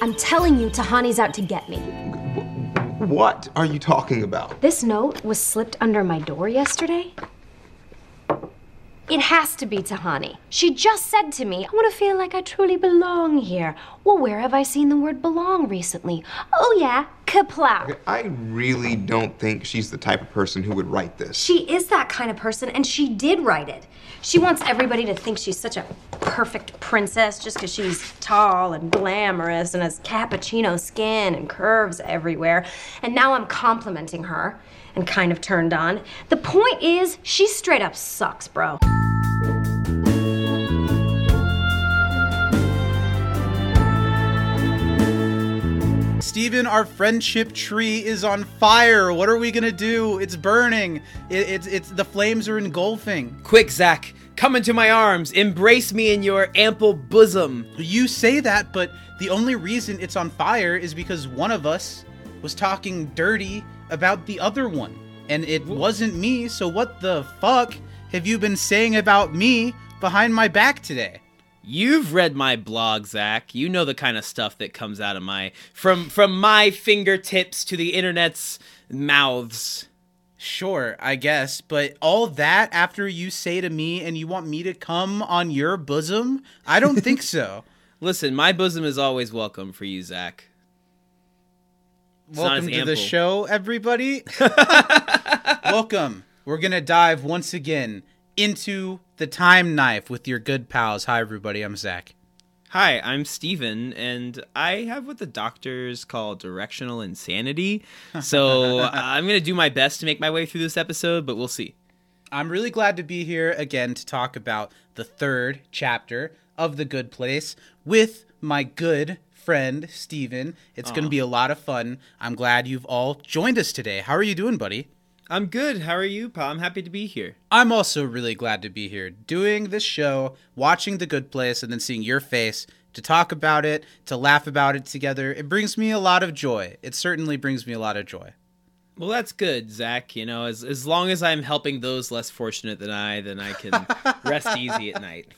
I'm telling you, Tahani's out to get me. What are you talking about? This note was slipped under my door yesterday. It has to be Tahani. She just said to me, I want to feel like I truly belong here. Well, where have I seen the word belong recently? Oh, yeah, kaplow. I really don't think she's the type of person who would write this. She is that kind of person, and she did write it. She wants everybody to think she's such a perfect princess just because she's tall and glamorous and has cappuccino skin and curves everywhere. And now I'm complimenting her and kind of turned on. The point is, she straight up sucks, bro. Steven, our friendship tree is on fire. What are we gonna do? It's burning. It, it's it's the flames are engulfing. Quick, Zach, come into my arms. Embrace me in your ample bosom. You say that, but the only reason it's on fire is because one of us was talking dirty about the other one. And it wasn't me, so what the fuck have you been saying about me behind my back today? You've read my blog, Zach. You know the kind of stuff that comes out of my from from my fingertips to the internet's mouths. Sure, I guess, but all that after you say to me and you want me to come on your bosom? I don't think so. Listen, my bosom is always welcome for you, Zach. It's not Welcome to the show, everybody. Welcome. We're going to dive once again into the time knife with your good pals. Hi, everybody. I'm Zach. Hi, I'm Steven, and I have what the doctors call directional insanity. So uh, I'm going to do my best to make my way through this episode, but we'll see. I'm really glad to be here again to talk about the third chapter of The Good Place with my good friend, Steven. It's going to be a lot of fun. I'm glad you've all joined us today. How are you doing, buddy? I'm good. How are you, pal? I'm happy to be here. I'm also really glad to be here doing this show, watching The Good Place, and then seeing your face to talk about it, to laugh about it together. It brings me a lot of joy. It certainly brings me a lot of joy. Well, that's good, Zach. You know, as as long as I'm helping those less fortunate than I, then I can rest easy at night.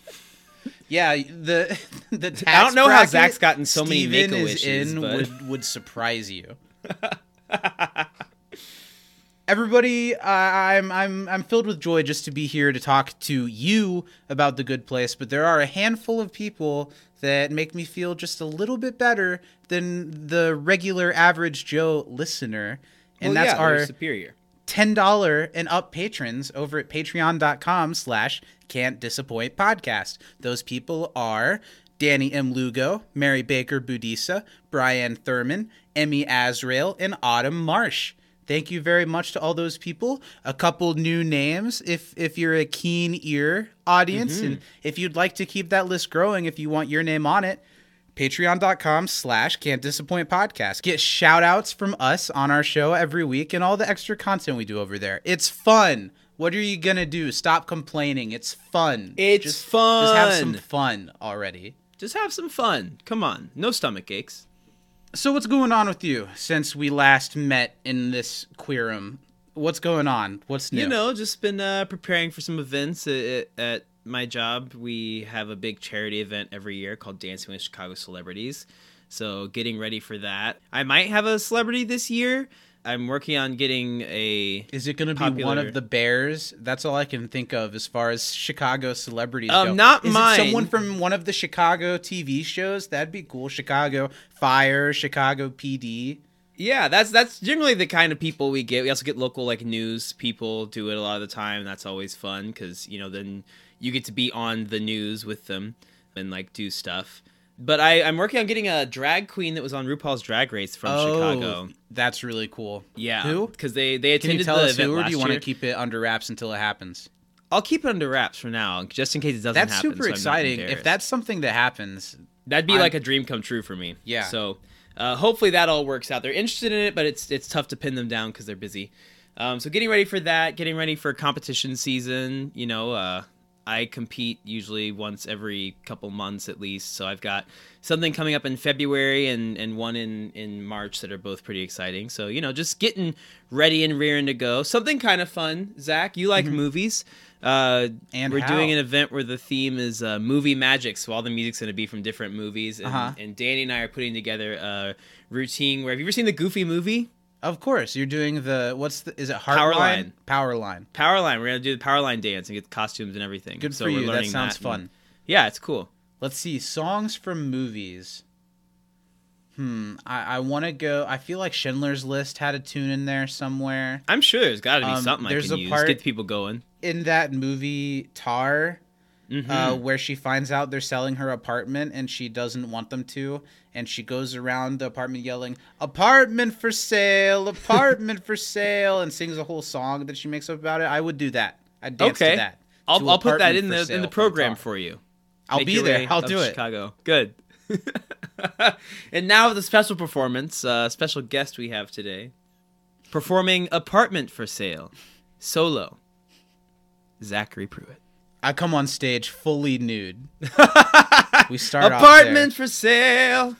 Yeah, the the tax I don't know how Zach's gotten so many Steven is Make-A-Wishes, in but- would would surprise you. Everybody, I I'm I'm I'm filled with joy just to be here to talk to you about the good place. But there are a handful of people that make me feel just a little bit better than the regular average Joe listener, and well, that's yeah, our superior. $10 and up patrons over at patreon.com slash can't disappoint podcast. Those people are danny m. Lugo mary baker budisa brian thurman emmy azrael and autumn marsh. Thank you very much to all those people. A couple new names if if you're a keen ear audience mm-hmm. and if you'd like to keep that list growing if you want your name on it patreon.com slash can't disappoint podcast. Get shout outs from us on our show every week and all the extra content we do over there. It's fun. What are you gonna do? Stop complaining. It's fun. It's just, just have some fun. fun already. Just have some fun. Come on, no stomach aches. so what's going on with you since we last met in this queerum what's going on? What's new? You know, just been uh, preparing for some events at, at my job. We have a big charity event every year called Dancing with Chicago Celebrities. So getting ready for that. I might have a celebrity this year. I'm working on getting a. is it going to be one of the Bears? That's all I can think of as far as Chicago celebrities Um, go. not is mine. It someone from one of the Chicago TV shows? That'd be cool. Chicago Fire, Chicago PD. Yeah, that's that's generally the kind of people we get. We also get local like news people do it a lot of the time. That's always fun because you know then you get to be on the news with them and like do stuff. But I, I'm working on getting a drag queen that was on RuPaul's Drag Race from Chicago. Oh, That's really cool. Yeah, Who? Because they they Can attended you tell the us event who, or do you want to keep it under wraps until it happens? I'll keep it under wraps for now, just in case it doesn't That's happen. super so exciting. If that's something that happens, That'd be I'm- like a dream come true for me. Yeah. So uh, hopefully that all works out. They're interested in it, but it's it's tough to pin them down because they're busy. Um, so getting ready for that, getting ready for competition season. You know, uh, I compete usually once every couple months at least. So I've got something coming up in February and, and one in, in March that are both pretty exciting. So, you know, just getting ready and rearing to go. Something kind of fun. Zach, you like movies. Uh, And we're how? doing an event where the theme is uh, movie magic. So all the music's going to be from different movies. And, Uh-huh. and Danny and I are putting together a routine where have you ever seen the Goofy movie? Of course, you're doing the what's the is it Power Heartline? line. Power line. Powerline. We're going to do the Powerline dance and get costumes and everything. Good so for you. That sounds and- fun. Yeah, it's cool. Let's see songs from movies. Hmm. I, I want to go. I feel like Schindler's List had a tune in there somewhere. I'm sure there's got to be Um, something I there's can a use. part- Get people going. In that movie Tar, Mm-hmm. uh, where she finds out they're selling her apartment and she doesn't want them to, and she goes around the apartment yelling "apartment for sale, apartment for sale," and sings a whole song that she makes up about it. I would do that. I'd dance okay. to that. I'll, To I'll put that in the in the program for you. I'll Make be there. I'll do it. Chicago. Good. and now the special performance, uh, special guest we have today, performing "Apartment for Sale," solo. Zachary Pruitt. I come on stage fully nude. we start off Apartment for sale.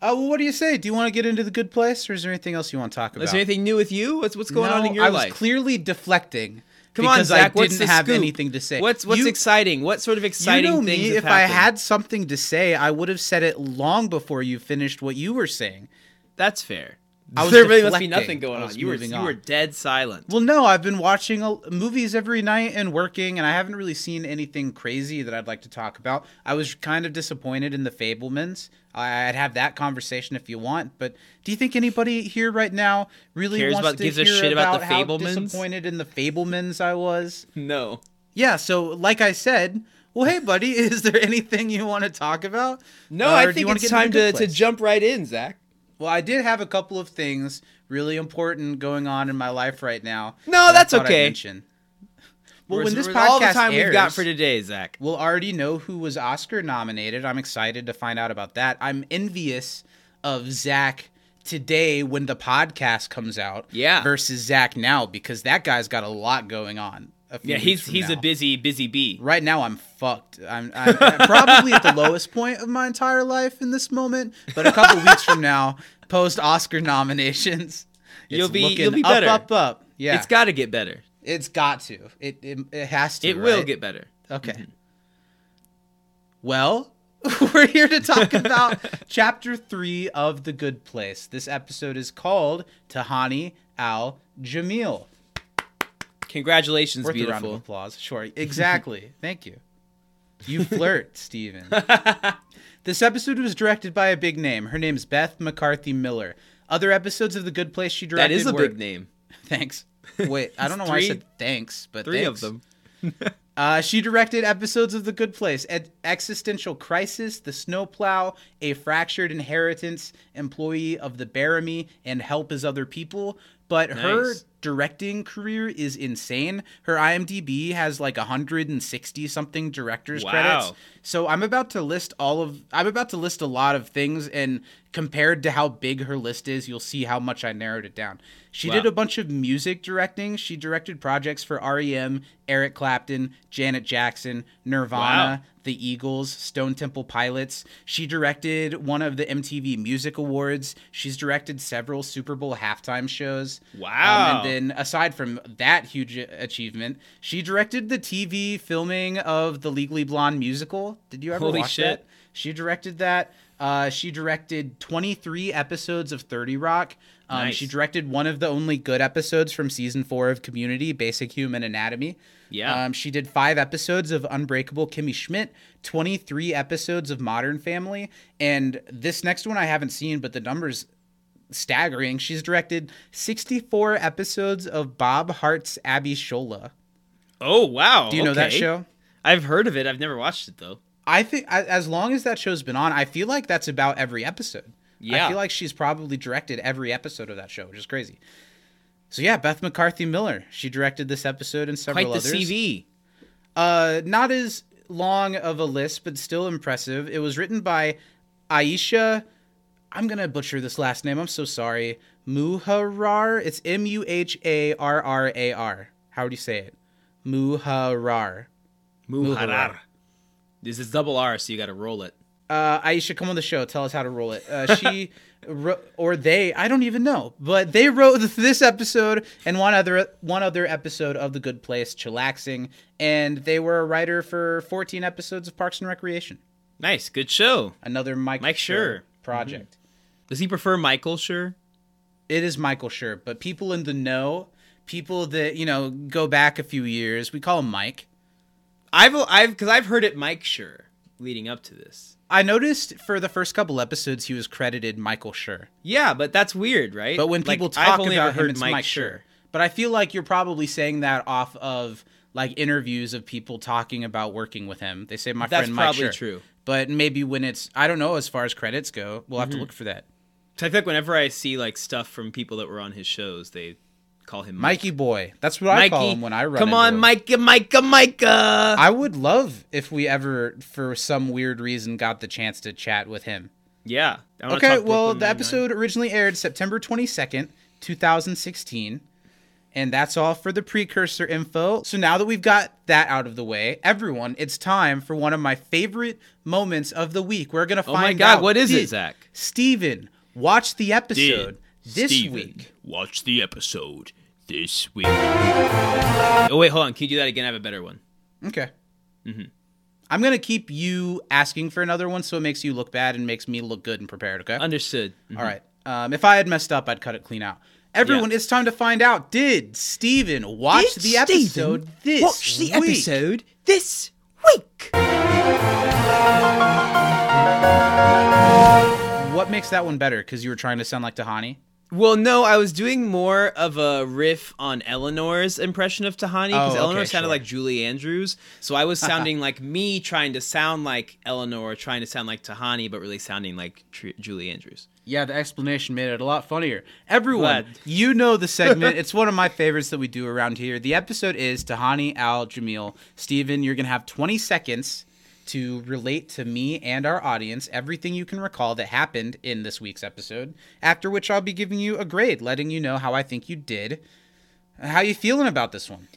Uh, well, what do you say? Do you want to get into the good place, or is there anything else you want to talk about? Is there anything new with you? What's what's going on in your I was life? clearly deflecting. Come on, because Zach. I didn't what's the have scoop? anything to say. What's what's You- exciting? What sort of exciting You know things? me. If I had something to say, I would have said it long before you finished what you were saying. that's fair. I was there really must be nothing going on. You were you on. were dead silent. Well, no, I've been watching a, movies every night and working, and I haven't really seen anything crazy that I'd like to talk about. I was kind of disappointed in the Fabelmans. I- I'd have that conversation if you want, but do you think anybody here right now really Cares wants about- to gives a shit about the how Fabelmans? disappointed in the Fabelmans I was? No. Yeah, so like I said, well, hey, buddy, is there anything you want to talk about? No, Uh, I think it's time to, to jump right in, Zach. Well, I did have a couple of things really important going on in my life right now. No, that that's okay. Well, We're- when this podcast all the time we've got for today, Zach. we'll already know who was Oscar nominated. I'm excited to find out about that. I'm envious of Zach today when the podcast comes out. Yeah. Versus Zach now because that guy's got a lot going on. Yeah, he's he's a busy busy bee. Right now, I'm fucked. I'm, I'm probably at the lowest point of my entire life in this moment. But a couple weeks from now, post Oscar nominations, You'll be- you'll be better. up, up. up. Yeah, It's got to get better. it's got to. It it, it has to. It will get better. Okay. Mm-hmm. Well, we're here to talk about chapter three of The Good Place. This episode is called Tahani Al Jamil. Congratulations, Worth a round of beautiful. applause. Sure. Exactly. Thank you. You flirt, Steven. this episode was directed by a big name. Her name's Beth McCarthy Miller. Other episodes of The Good Place she directed That is a were- big name. Thanks. Wait, I don't know why I said thanks, but Three thanks. of them. Uh, she directed episodes of The Good Place, Ed- Existential Crisis, The Snowplow, A Fractured Inheritance, Employee of the Bearimy, and Help Is Other People. But her Nice. Directing career is insane. Her IMDb has like 160 something director's Wow. credits. So I'm about to list all of I'm about to list a lot of things and compared to how big her list is, you'll see how much I narrowed it down. She Wow. did a bunch of music directing. She directed projects for REM, Eric Clapton, Janet Jackson, Nirvana, Wow. the Eagles, Stone Temple Pilots. She directed one of the MTV Music Awards. She's directed several Super Bowl halftime shows. Um, Wow. and then aside from that huge achievement, she directed the TV filming of the Legally Blonde musical. Did you ever Holy watch shit. that? She directed that. Uh, she directed 23 episodes of 30 Rock. Um, Nice. She directed one of the only good episodes from season four of Community, Basic Human Anatomy. Yeah. Um, she did five episodes of Unbreakable Kimmy Schmidt, 23 episodes of Modern Family, and this next one I haven't seen, but the numbers staggering. She's directed 64 episodes of Bob Hearts Abishola. Oh wow. Do you know that show? I've heard of it. I've never watched it though. I think as long as that show's been on, I feel like that's about every episode. Yeah. I feel like she's probably directed every episode of that show, which is crazy. So yeah, Beth McCarthy Miller. She directed this episode and several Quite the others. CV. Uh, not as long of a list, but still impressive. It was written by Aisha. I'm gonna butcher this last name. I'm so sorry. Muharrar. It's M U H A R R A R. How would you say it? Muharrar. Muharrar. This is double R, so you got to roll it. Uh, Aisha, come on the show. Tell us how to roll it. Uh, she wro- or they, I don't even know, but they wrote this episode and one other one other episode of The Good Place, Chillaxing, and they were a writer for 14 episodes of Parks and Recreation. Nice, good show. Another Mike, Mike Schur Schur. project. Does he prefer Michael? Sure. It is Michael Schur, but people in the know, people that you know go back a few years, we call him Mike. I've I've because I've heard it Mike Schur leading up to this. I noticed for the first couple episodes he was credited Michael Schur. Yeah, but that's weird, right? But when Like, people I've talk only about ever him, heard it's Mike, Schur. But I feel like you're probably saying that off of like interviews of people talking about working with him. They say my That's friend Mike probably Schur. true. But maybe when it's I don't know as far as credits go, we'll have Mm-hmm. to look for that. I feel like whenever I see like stuff from people that were on his shows, they call him Mike. Mikey boy. That's what I call him when I run. Come on, him. Micah, Micah, Micah. I would love if we ever, for some weird reason, got the chance to chat with him. yeah. Okay, well, Brooklyn the Nine-Nine. Uh, episode originally aired September 22nd, 2016. And that's all for the precursor info. So now that we've got that out of the way, everyone, it's time for one of my favorite moments of the week. We're going to find out. Oh my God, out. what is it, Zach? Steven watch the episode this Steven, week. Watch the episode this week. Oh wait, hold on. Can you do that again? I have a better one. Okay. Mm-hmm. I'm going to keep you asking for another one so it makes you look bad and makes me look good and prepared, okay? Understood. All right. Um, if I had messed up, I'd cut it clean out. Everyone, Yeah. it's time to find out. Did Steven watch Did the episode Steven this Watch the week? episode this week. What makes that one better? Because you were trying to sound like Tahani. Well, no, I was doing more of a riff on Eleanor's impression of Tahani because Oh, Eleanor okay, sounded sure. like Julie Andrews. So I was sounding like me trying to sound like Eleanor, trying to sound like Tahani, but really sounding like Tr- Julie Andrews. Yeah, the explanation made it a lot funnier. Everyone, Glad. you know the segment. it's one of my favorites that we do around here. The episode is Tahani Al Jamil. Steven, you're going to have 20 seconds to relate to me and our audience everything you can recall that happened in this week's episode. After which I'll be giving you a grade, letting you know how I think you did. How you feeling about this one?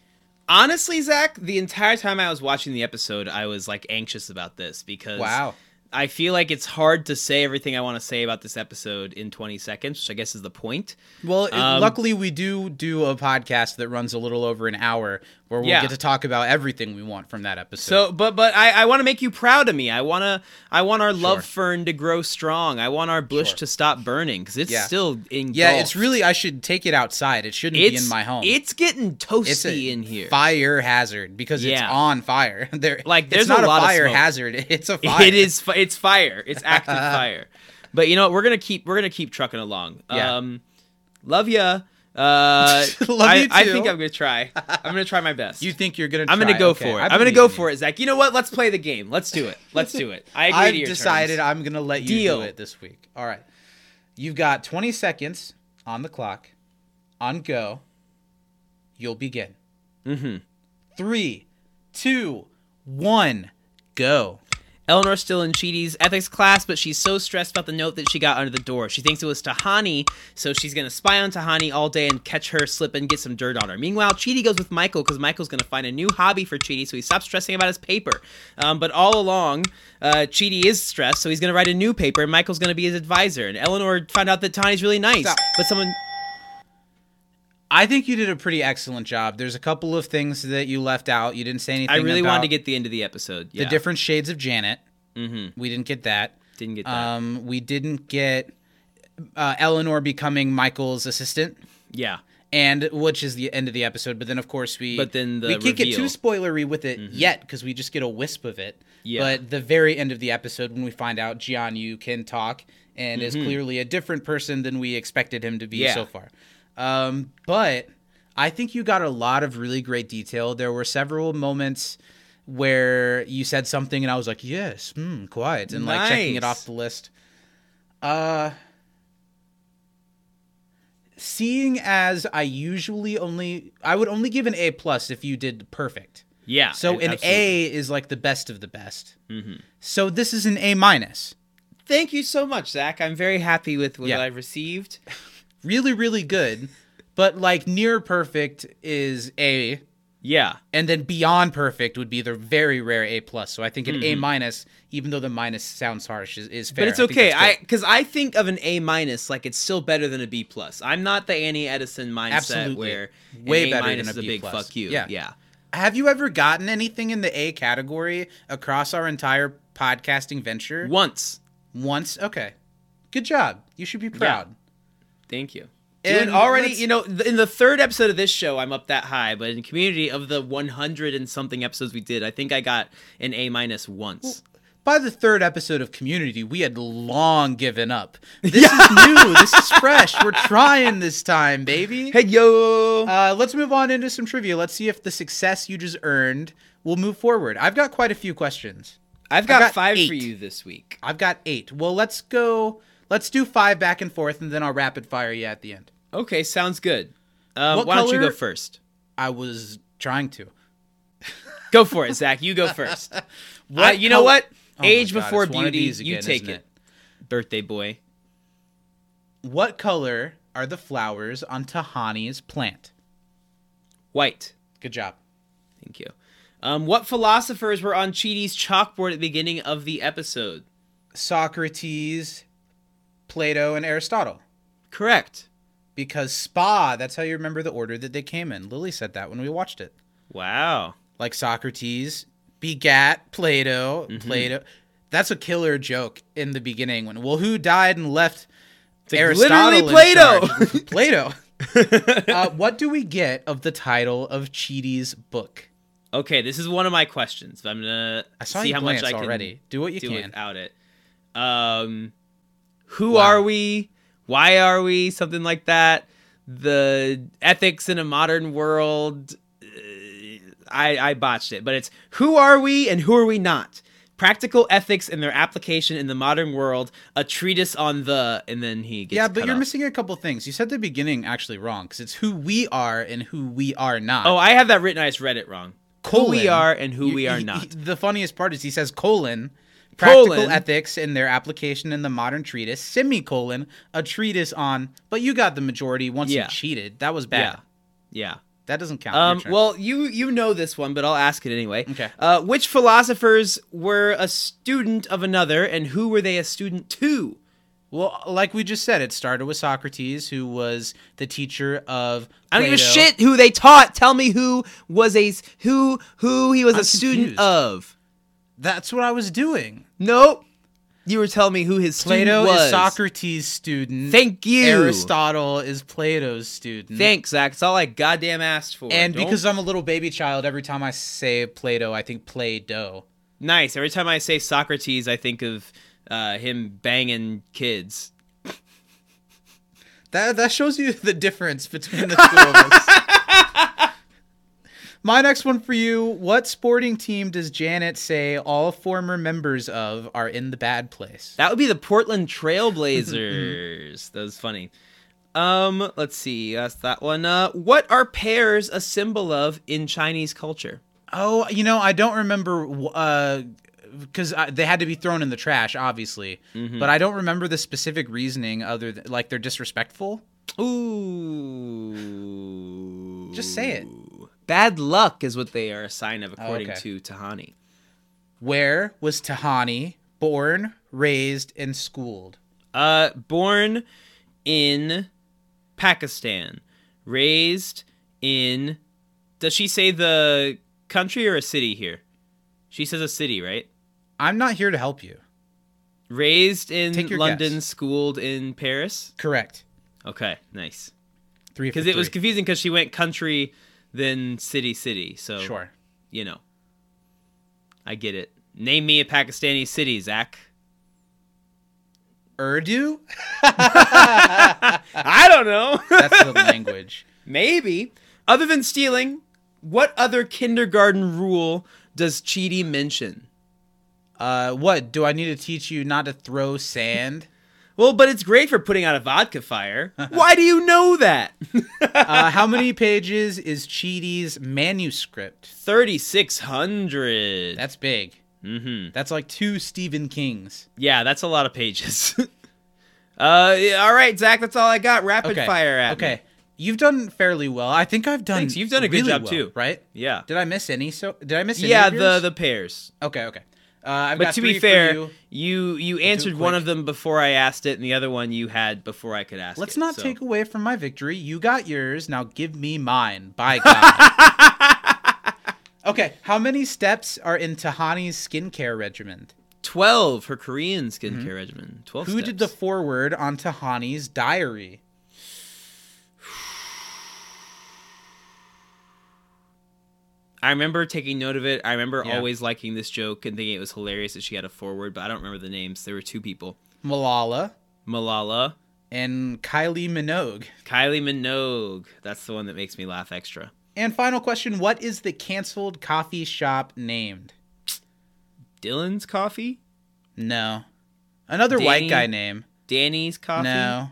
Honestly, Zach, the entire time I was watching the episode, I was like anxious about this because Wow. I feel like it's hard to say everything I want to say about this episode in 20 seconds, which I guess is the point. Well, Um, luckily we do do a podcast that runs a little over an hour where we'll Yeah. get to talk about everything we want from that episode. So, but but I, I want to make you proud of me. I want to I want our love fern to grow strong. I want our bush Sure. to stop burning because it's Yeah. still engulfed. yeah, it's really I should take it outside. It shouldn't it's be in my home. It's getting It's toasty a in here. fire hazard because it's on fire. There, Like, there's it's not a lot of fire hazard. It's a fire. It is. fi- It's fire. It's active fire. But you know what? We're gonna keep. We're gonna keep trucking along. Yeah. Um, love ya. Uh, Love I, you I think I'm gonna try. I'm gonna try my best. You think you're gonna? I'm gonna try. go Okay, for it. I I'm gonna believe go in for it, Zach. You know what? Let's play the game. Let's do it. Let's do it. I agree to I've your decided terms. I'm gonna let you Deal. do it this week. All right, you've got 20 seconds on the clock. On go. You'll begin. Mm-hmm. Three, two, one, go. Eleanor's still in Chidi's ethics class, but she's so stressed about the note that she got under the door. She thinks it was Tahani, so she's gonna spy on Tahani all day and catch her slip and get some dirt on her. Meanwhile, Chidi goes with Michael because Michael's gonna find a new hobby for Chidi, so he stops stressing about his paper. Um, but all along, uh, Chidi is stressed, so he's gonna write a new paper, and Michael's gonna be his advisor. And Eleanor found out that Tahani's really nice, Stop. but someone. I think you did a pretty excellent job. There's a couple of things that you left out. You didn't say anything. I really wanted to get the end of the episode. Yeah. the different shades of Janet. Mm-hmm. We didn't get that. Didn't get that. Um, we didn't get uh, Eleanor becoming Michael's assistant, yeah. and which is the end of the episode. But then, of course, we But then the we can't get too spoilery with it yet because we just get a wisp of it. Yeah. But the very end of the episode, when we find out Jianyu can talk and is clearly a different person than we expected him to be Yeah. so far. Um, but I think you got a lot of really great detail. There were several moments where you said something and I was like, "Yes, hmm, quiet," and like checking it off the list. Uh seeing as I usually only I would only give an A plus if you did perfect. Yeah. So an absolutely. A is like the best of the best. Mhm. So this is an A minus. Thank you so much, Zach. I'm very happy with what Yeah. I've received. Really, really good. But like near perfect is A. Yeah. and then beyond perfect would be the very rare A plus. So I think an Mm-hmm. A minus, even though the minus sounds harsh, is, is fair. But it's okay. I because I think of an A minus like it's still better than a B plus. I'm not the Annie Edison mindset Absolutely. where Way A better than a B big plus. fuck you. Yeah. yeah. have you ever gotten anything in the A category across our entire podcasting venture? Once. Once, okay, good job. You should be proud. Thank you. And Doing already, let's- you know, in the third episode of this show, I'm up that high. But in Community, of the 100 and something episodes we did, I think I got an A minus once. By the third episode of Community, we had long given up. This is new. This is fresh. We're trying this time, baby. Hey yo! Uh, let's move on into some trivia. Let's see if the success you just earned will move forward. I've got quite a few questions. I've got, got five eight. for you this week. I've got eight. Well, let's go. Let's do five back and forth, and then I'll rapid fire you at the end. Okay, sounds good. Um, why don't you go first? I was trying to. Go for it, Zach. You go first. What Uh, you know what? Oh Age God, before it's one of beauty. these you take isn't it. birthday boy. What color are the flowers on Tahani's plant? White. Good job. Thank you. Um, what philosophers were on Chidi's chalkboard at the beginning of the episode? Socrates, Plato, and Aristotle. Correct. Because spa, that's how you remember the order that they came in. Lily said that when we watched it. Wow. Like Socrates begat Plato. Mm-hmm. Plato. That's a killer joke in the beginning when well, who died and left like Aristotle literally Plato. Plato. uh, what do we get of the title of Chidi's book? Okay, this is one of my questions. I'm gonna I saw see how much I can already. Do what you do can. without it. Um, who Wow. are we? Why are we? Something like that. The ethics in a modern world. uh, I I botched it, but it's who are we and who are we not? Practical ethics and their application in the modern world. A treatise on the, and then he gets Yeah, but you're off. missing a couple things. You said the beginning actually wrong because it's who we are and who we are not. Oh, I have that written. I just read it wrong. Who we are and who You- we are not. he- the funniest part is he says colon, practical Colon. ethics and their application in the modern treatise, semicolon, a treatise on. But you got the majority once Yeah. you cheated. That was bad. Yeah. Yeah. That doesn't count. Um, well, you you know this one, but I'll ask it anyway. Okay. Uh, which philosophers were a student of another, and who were they a student to? well, like we just said, it started with Socrates, who was the teacher of. I don't give a shit who they taught. Tell me who was a who who he was I'm a student confused. of. That's what I was doing. Nope. You were telling me who his student Plato was. is Socrates' student. Thank you. Aristotle is Plato's student. Thanks, Zach. It's all I goddamn asked for. And Don't- because I'm a little baby child, every time I say Plato, I think Play-Doh. nice. Every time I say Socrates, I think of uh, him banging kids. That that shows you the difference between the two of us. My next one for you: What sporting team does Janet say all former members of are in the bad place? That would be the Portland Trailblazers. that was funny. Um, let's see. That's that one. Uh, what are pears a symbol of in Chinese culture? Oh, you know, I don't remember uh because they had to be thrown in the trash, obviously. But I don't remember the specific reasoning other than like they're disrespectful. Ooh. Just say it. Bad luck is what they are a sign of, according okay. to Tahani. Where was Tahani born, raised, and schooled? Uh, born in Pakistan, raised in. Does she say the country or a city here? She says a city, right? I'm not here to help you. Raised in London, guess. schooled in Paris. Correct. Okay, nice. Three Because it was confusing because she went country, then city, city. So sure. you know, I get it. Name me a Pakistani city, Zach. Urdu? I don't know. That's the language. Maybe. Other than stealing, what other kindergarten rule does Chidi mention? Uh, what do I need to teach you not to throw sand? Well, but it's great for putting out a vodka fire. Why do you know that? Uh, how many pages is Chidi's manuscript? 3600. That's big. mm-hmm. That's like two Stephen Kings. Yeah, that's a lot of pages. uh, yeah, all right, Zach, that's all I got. Rapid Okay. fire at me. Okay. You've done fairly well. I think I've done. Thanks, you've done a good job well, too. right? Yeah. Did I miss any? So did I miss? Any Yeah, the the pears. Okay, okay. Uh, But to be fair, you. you you answered one of them before I asked it, and the other one you had before I could ask. let's it, not so. take away from my victory. You got yours. Now give me mine. By God. okay, how many steps are in Tahani's skincare regimen? twelve. Her Korean skincare regimen. Twelve. Mm-hmm. Who did the steps. forward on Tahani's diary? I remember taking note of it. I remember Yeah. always liking this joke and thinking it was hilarious that she had a forward, but I don't remember the names. There were two people: Malala Malala, and Kylie Minogue. Kylie Minogue. That's the one that makes me laugh extra. And final question: What is the canceled coffee shop named? Dylan's Coffee, No, another white guy name. Danny's Coffee, No,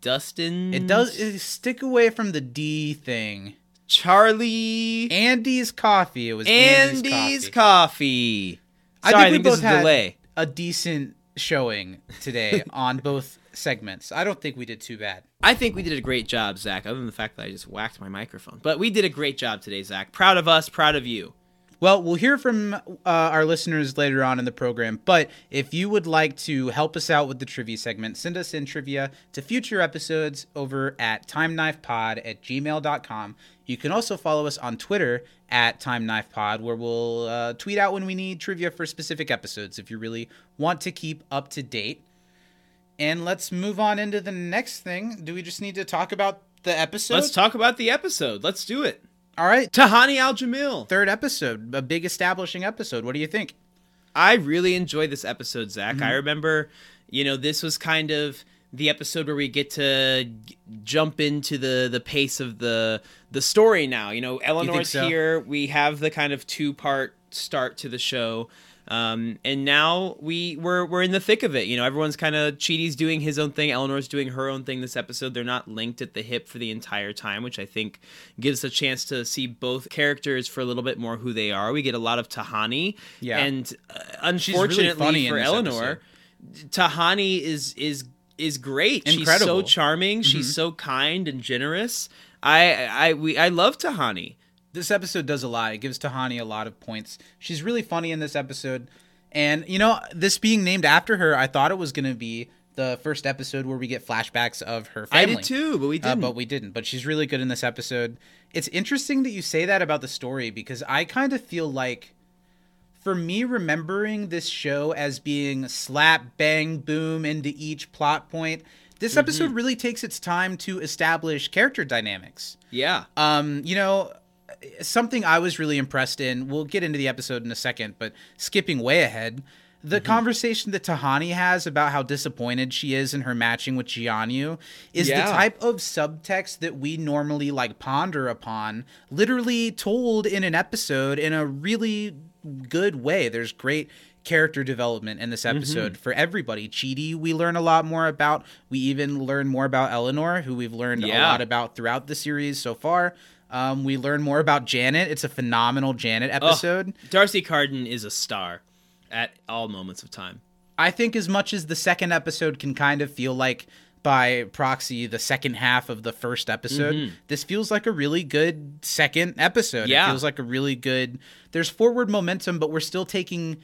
Dustin. it does it, stick away from the D thing. Charlie. Andy's coffee. It was Andy's, Andy's coffee. Coffee. I Sorry, I think think, we both had delay. a decent showing today on both segments. I don't think we did too bad. I think we did a great job, Zach, other than the fact that I just whacked my microphone. But we did a great job today, Zach. Proud of us, proud of you. Well, we'll hear from uh, our listeners later on in the program. But if you would like to help us out with the trivia segment, send us in trivia to future episodes over at timeknifepod at gmail.com. You can also follow us on Twitter at timeknifepod, where we'll uh, tweet out when we need trivia for specific episodes if you really want to keep up to date. And let's move on into the next thing. Do we just need to talk about the episode? Let's talk about the episode. Let's do it. All right. Tahani Al Jamil. Third episode, a big establishing episode. What do you think? I really enjoyed this episode, Zach. Mm-hmm. I remember, you know, this was kind of the episode where we get to g- jump into the the pace of the the story now. You know, Eleanor's so? here. We have the kind of two part start to the show. Um, and now we we're we're in the thick of it. You know, everyone's kind of Chidi's doing his own thing. Eleanor's doing her own thing this episode. They're not linked at the hip for the entire time, which I think gives a chance to see both characters for a little bit more who they are. We get a lot of Tahani, Yeah. and uh, really unfortunately funny for Eleanor, Tahani is is is great. She's so charming. She's so kind and generous. I I we I love Tahani. this episode does a lot. It gives Tahani a lot of points. She's really funny in this episode. And, you know, this being named after her, I thought it was going to be the first episode where we get flashbacks of her I did too, but we Uh, didn't. but we didn't. But she's really good in this episode. It's interesting that you say that about the story because I kind of feel like, for me, remembering this show as being slap, bang, boom into each plot point, this episode really takes its time to establish character dynamics. yeah. Um, you know, something I was really impressed in. We'll get into the episode in a second, but skipping way ahead, the Mm-hmm. conversation that Tahani has about how disappointed she is in her matching with Jianyu is Yeah. the type of subtext that we normally like ponder upon, literally told in an episode in a really good way. There's great character development in this episode for everybody. Chidi, we learn a lot more about. We even learn more about Eleanor, who we've learned a lot about throughout the series so far. Um, we learn more about Janet. It's a phenomenal Janet episode. D'Arcy Carden is a star at all moments of time. I think as much as the second episode can kind of feel like by proxy the second half of the first episode, mm-hmm. this feels like a really good second episode. Yeah. It feels like a really good there's forward momentum, but we're still taking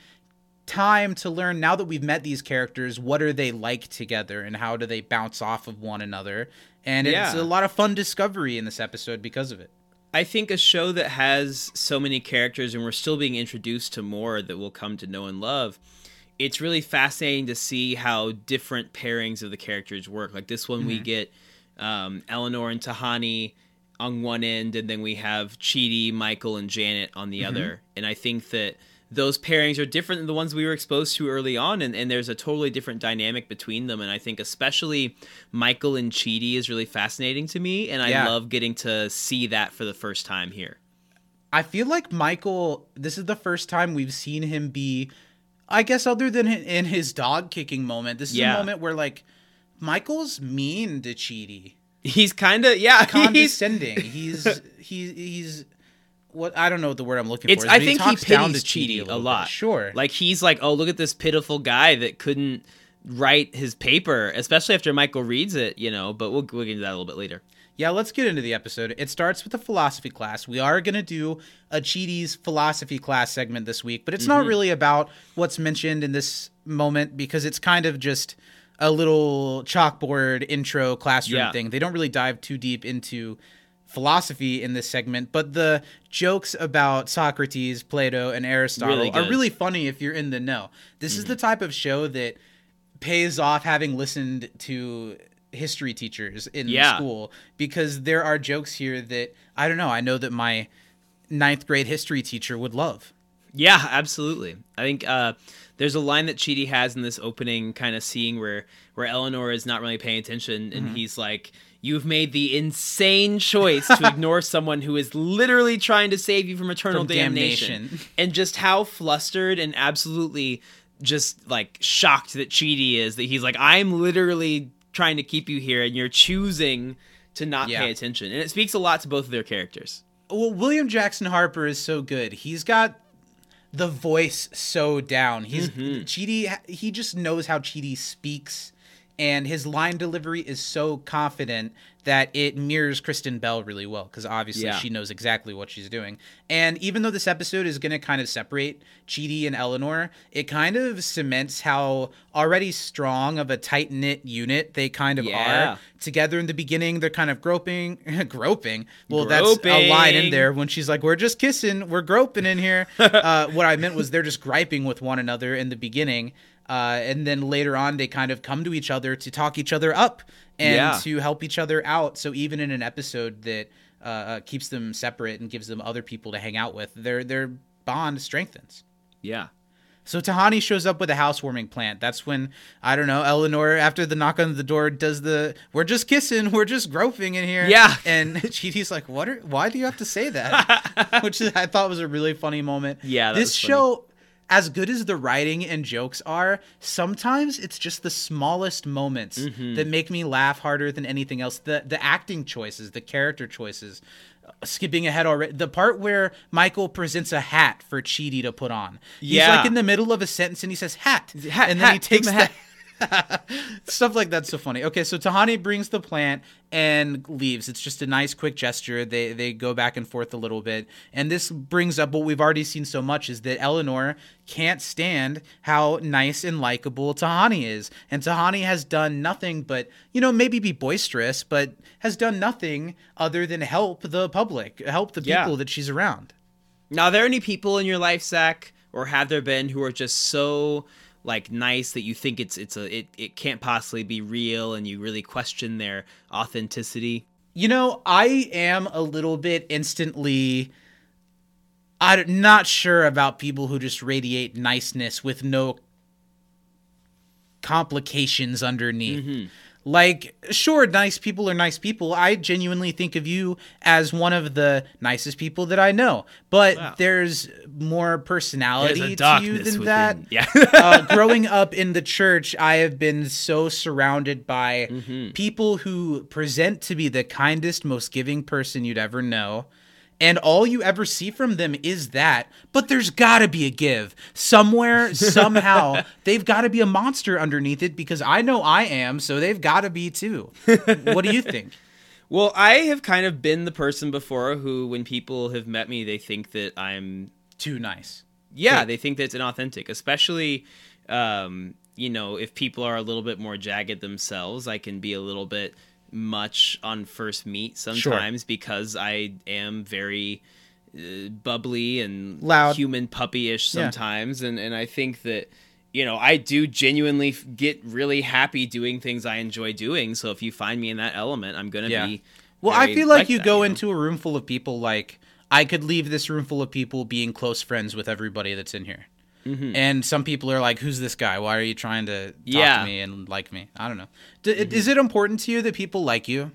time to learn now that we've met these characters, what are they like together and how do they bounce off of one another. And it's a lot of fun discovery in this episode because of it. I think a show that has so many characters and we're still being introduced to more that we'll come to know and love. It's really fascinating to see how different pairings of the characters work. Like this one, we get um, Eleanor and Tahani on one end, and then we have Chidi, Michael, and Janet on the other. And I think that those pairings are different than the ones we were exposed to early on, and, and there's a totally different dynamic between them. And I think especially Michael and Chidi is really fascinating to me, and I Yeah. love getting to see that for the first time here. I feel like Michael, this is the first time we've seen him be, I guess, other than in his dog kicking moment, this is Yeah. a moment where, like, Michael's mean to Chidi, He's kind of yeah. He's, condescending. he's, he's, he's, what, I don't know what the word I'm looking it's for. is, I think he talks down pities to Chidi Chidi a, little bit. lot. Sure. like he's like, oh look at this pitiful guy that couldn't write his paper, especially after Michael reads it. You know, but we'll we'll get into that a little bit later. Yeah, let's get into the episode. It starts with a philosophy class. We are going to do a Chidi's philosophy class segment this week, but it's not really about what's mentioned in this moment because it's kind of just a little chalkboard intro classroom Yeah. thing. They don't really dive too deep into philosophy in this segment, but the jokes about Socrates, Plato, and Aristotle Really are. Mm-hmm. really funny if you're in the know. This is the type of show that pays off having listened to history teachers in Yeah. school because there are jokes here that I don't know. I know that my ninth grade history teacher would love. Yeah, absolutely. I think uh, there's a line that Chidi has in this opening kind of scene where where Eleanor is not really paying attention, and he's like, "You've made the insane choice to ignore someone who is literally trying to save you from eternal From damnation. damnation. And just how flustered and absolutely just like shocked that Chidi is that he's like, "I'm literally trying to keep you here, and you're choosing." To not Yeah. pay attention, and it speaks a lot to both of their characters. Well, William Jackson Harper is so good. He's got the voice so down. He's Mm-hmm. Chidi. He just knows how Chidi speaks, and his line delivery is so confident that it mirrors Kristen Bell really well because obviously Yeah. she knows exactly what she's doing. And even though this episode is going to kind of separate Chidi and Eleanor, it kind of cements how already strong of a tight knit unit they kind of Yeah. are together in the beginning. They're kind of groping, groping. Well, that's a line in there when she's like, "We're just kissing, we're groping in here." uh, what I meant was they're just griping with one another in the beginning, uh, and then later on they kind of come to each other to talk each other up and Yeah. to help each other out. So even in an episode that uh, uh, keeps them separate and gives them other people to hang out with, their their bond strengthens. Yeah. So Tahani shows up with a housewarming plant. That's when I don't know Eleanor, after the knock on the door, does the "We're just kissing, we're just groping in here." Yeah. and Chidi's like, "What? Are, why do you have to say that?" Which I thought was a really funny moment. Yeah, this show, as good as the writing and jokes are, sometimes it's just the smallest moments Mm-hmm. that make me laugh harder than anything else. The the acting choices, the character choices. Uh, Skipping ahead already, the part where Michael presents a hat for Chidi to put on. He's Yeah. like in the middle of a sentence and he says hat, Hat, and then he hat, takes give the him Stuff like that's so funny. Okay, so Tahani brings the plant and leaves. It's just a nice quick gesture. They they go back and forth a little bit. And this brings up what we've already seen so much is that Eleanor can't stand how nice and likable Tahani is. And Tahani has done nothing but, you know, maybe be boisterous, but has done nothing other than help the public, help the Yeah. people that she's around. Now, are there any people in your life, Zach, or have there been who are just so like nice that you think it's it's a it, it can't possibly be real and you really question their authenticity? You know, I am a little bit instantly. I'm not sure about people who just radiate niceness with no complications underneath. Mm-hmm. Like, sure, nice people are nice people. I genuinely think of you as one of the nicest people that I know. But Wow. there's more personality There's to you than within. that Yeah. uh, growing up in the church, I have been so surrounded by Mm-hmm. people who present to be the kindest, most giving person you'd ever know. And all you ever see from them is that. But there's got to be a give. Somewhere, somehow, they've got to be a monster underneath it because I know I am, so they've got to be too. what do you think? well, I have kind of been the person before who, when people have met me, they think that I'm Too nice. yeah, they think that it's inauthentic, especially um, you know, if people are a little bit more jagged themselves, I can be a little bit much on first meet sometimes because I am very uh, bubbly and Loud. human puppyish Yeah. sometimes and and I think that you know, I do genuinely get really happy doing things I enjoy doing. So if you find me in that element, I'm going to Yeah. be Well, I feel like you that, go know? into a room full of people like I could leave this room full of people being close friends with everybody that's in here. And some people are like, "Who's this guy? Why are you trying to talk Mm-hmm. Yeah. Mm-hmm. to me and like me?" I don't know. D- Is it important to you that people like you?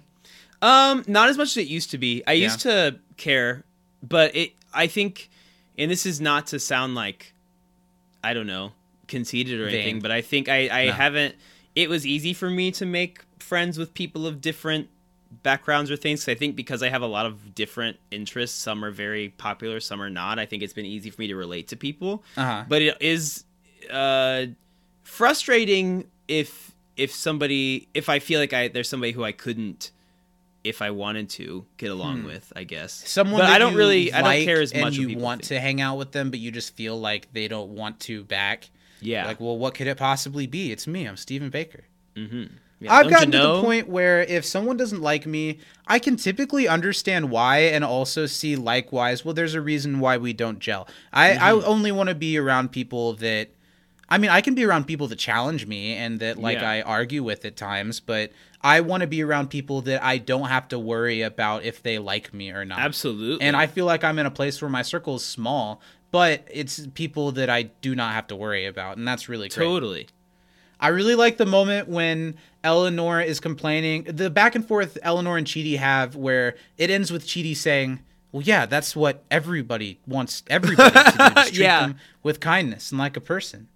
Um, not as much as it used to be. I used to care, but it. I think, and this is not to sound like, I don't know, conceited or anything, but I think I I No. haven't. It was easy for me to make friends with people of different backgrounds or things. I think because I have a lot of different interests, some are very popular, some are not. I think it's been easy for me to relate to people. Uh-huh. But it is uh, frustrating if if somebody if I feel like I there's somebody who I couldn't if I wanted to get along with, I guess. Hmm. Someone but that I don't really, I don't care as and much. what you want think. to hang out with them, but you just feel like they don't want to back. Yeah. Like, well, what could it possibly be? It's me. I'm Stephen Baker. Yeah, I've gotten you to the point where if someone doesn't like me, I can typically understand why and also see likewise, well, there's a reason why we don't gel. I, I Mm-hmm. only want to be around people that, I mean, I can be around people that challenge me and that, like, Yeah. I argue with at times, but I want to be around people that I don't have to worry about if they like me or not. Absolutely. And I feel like I'm in a place where my circle is small, but it's people that I do not have to worry about. And that's really great. totally. I really like the moment when Eleanor is complaining. The back and forth Eleanor and Chidi have where it ends with Chidi saying, Well, yeah, that's what everybody wants everybody to do. Treat Yeah. them with kindness and like a person.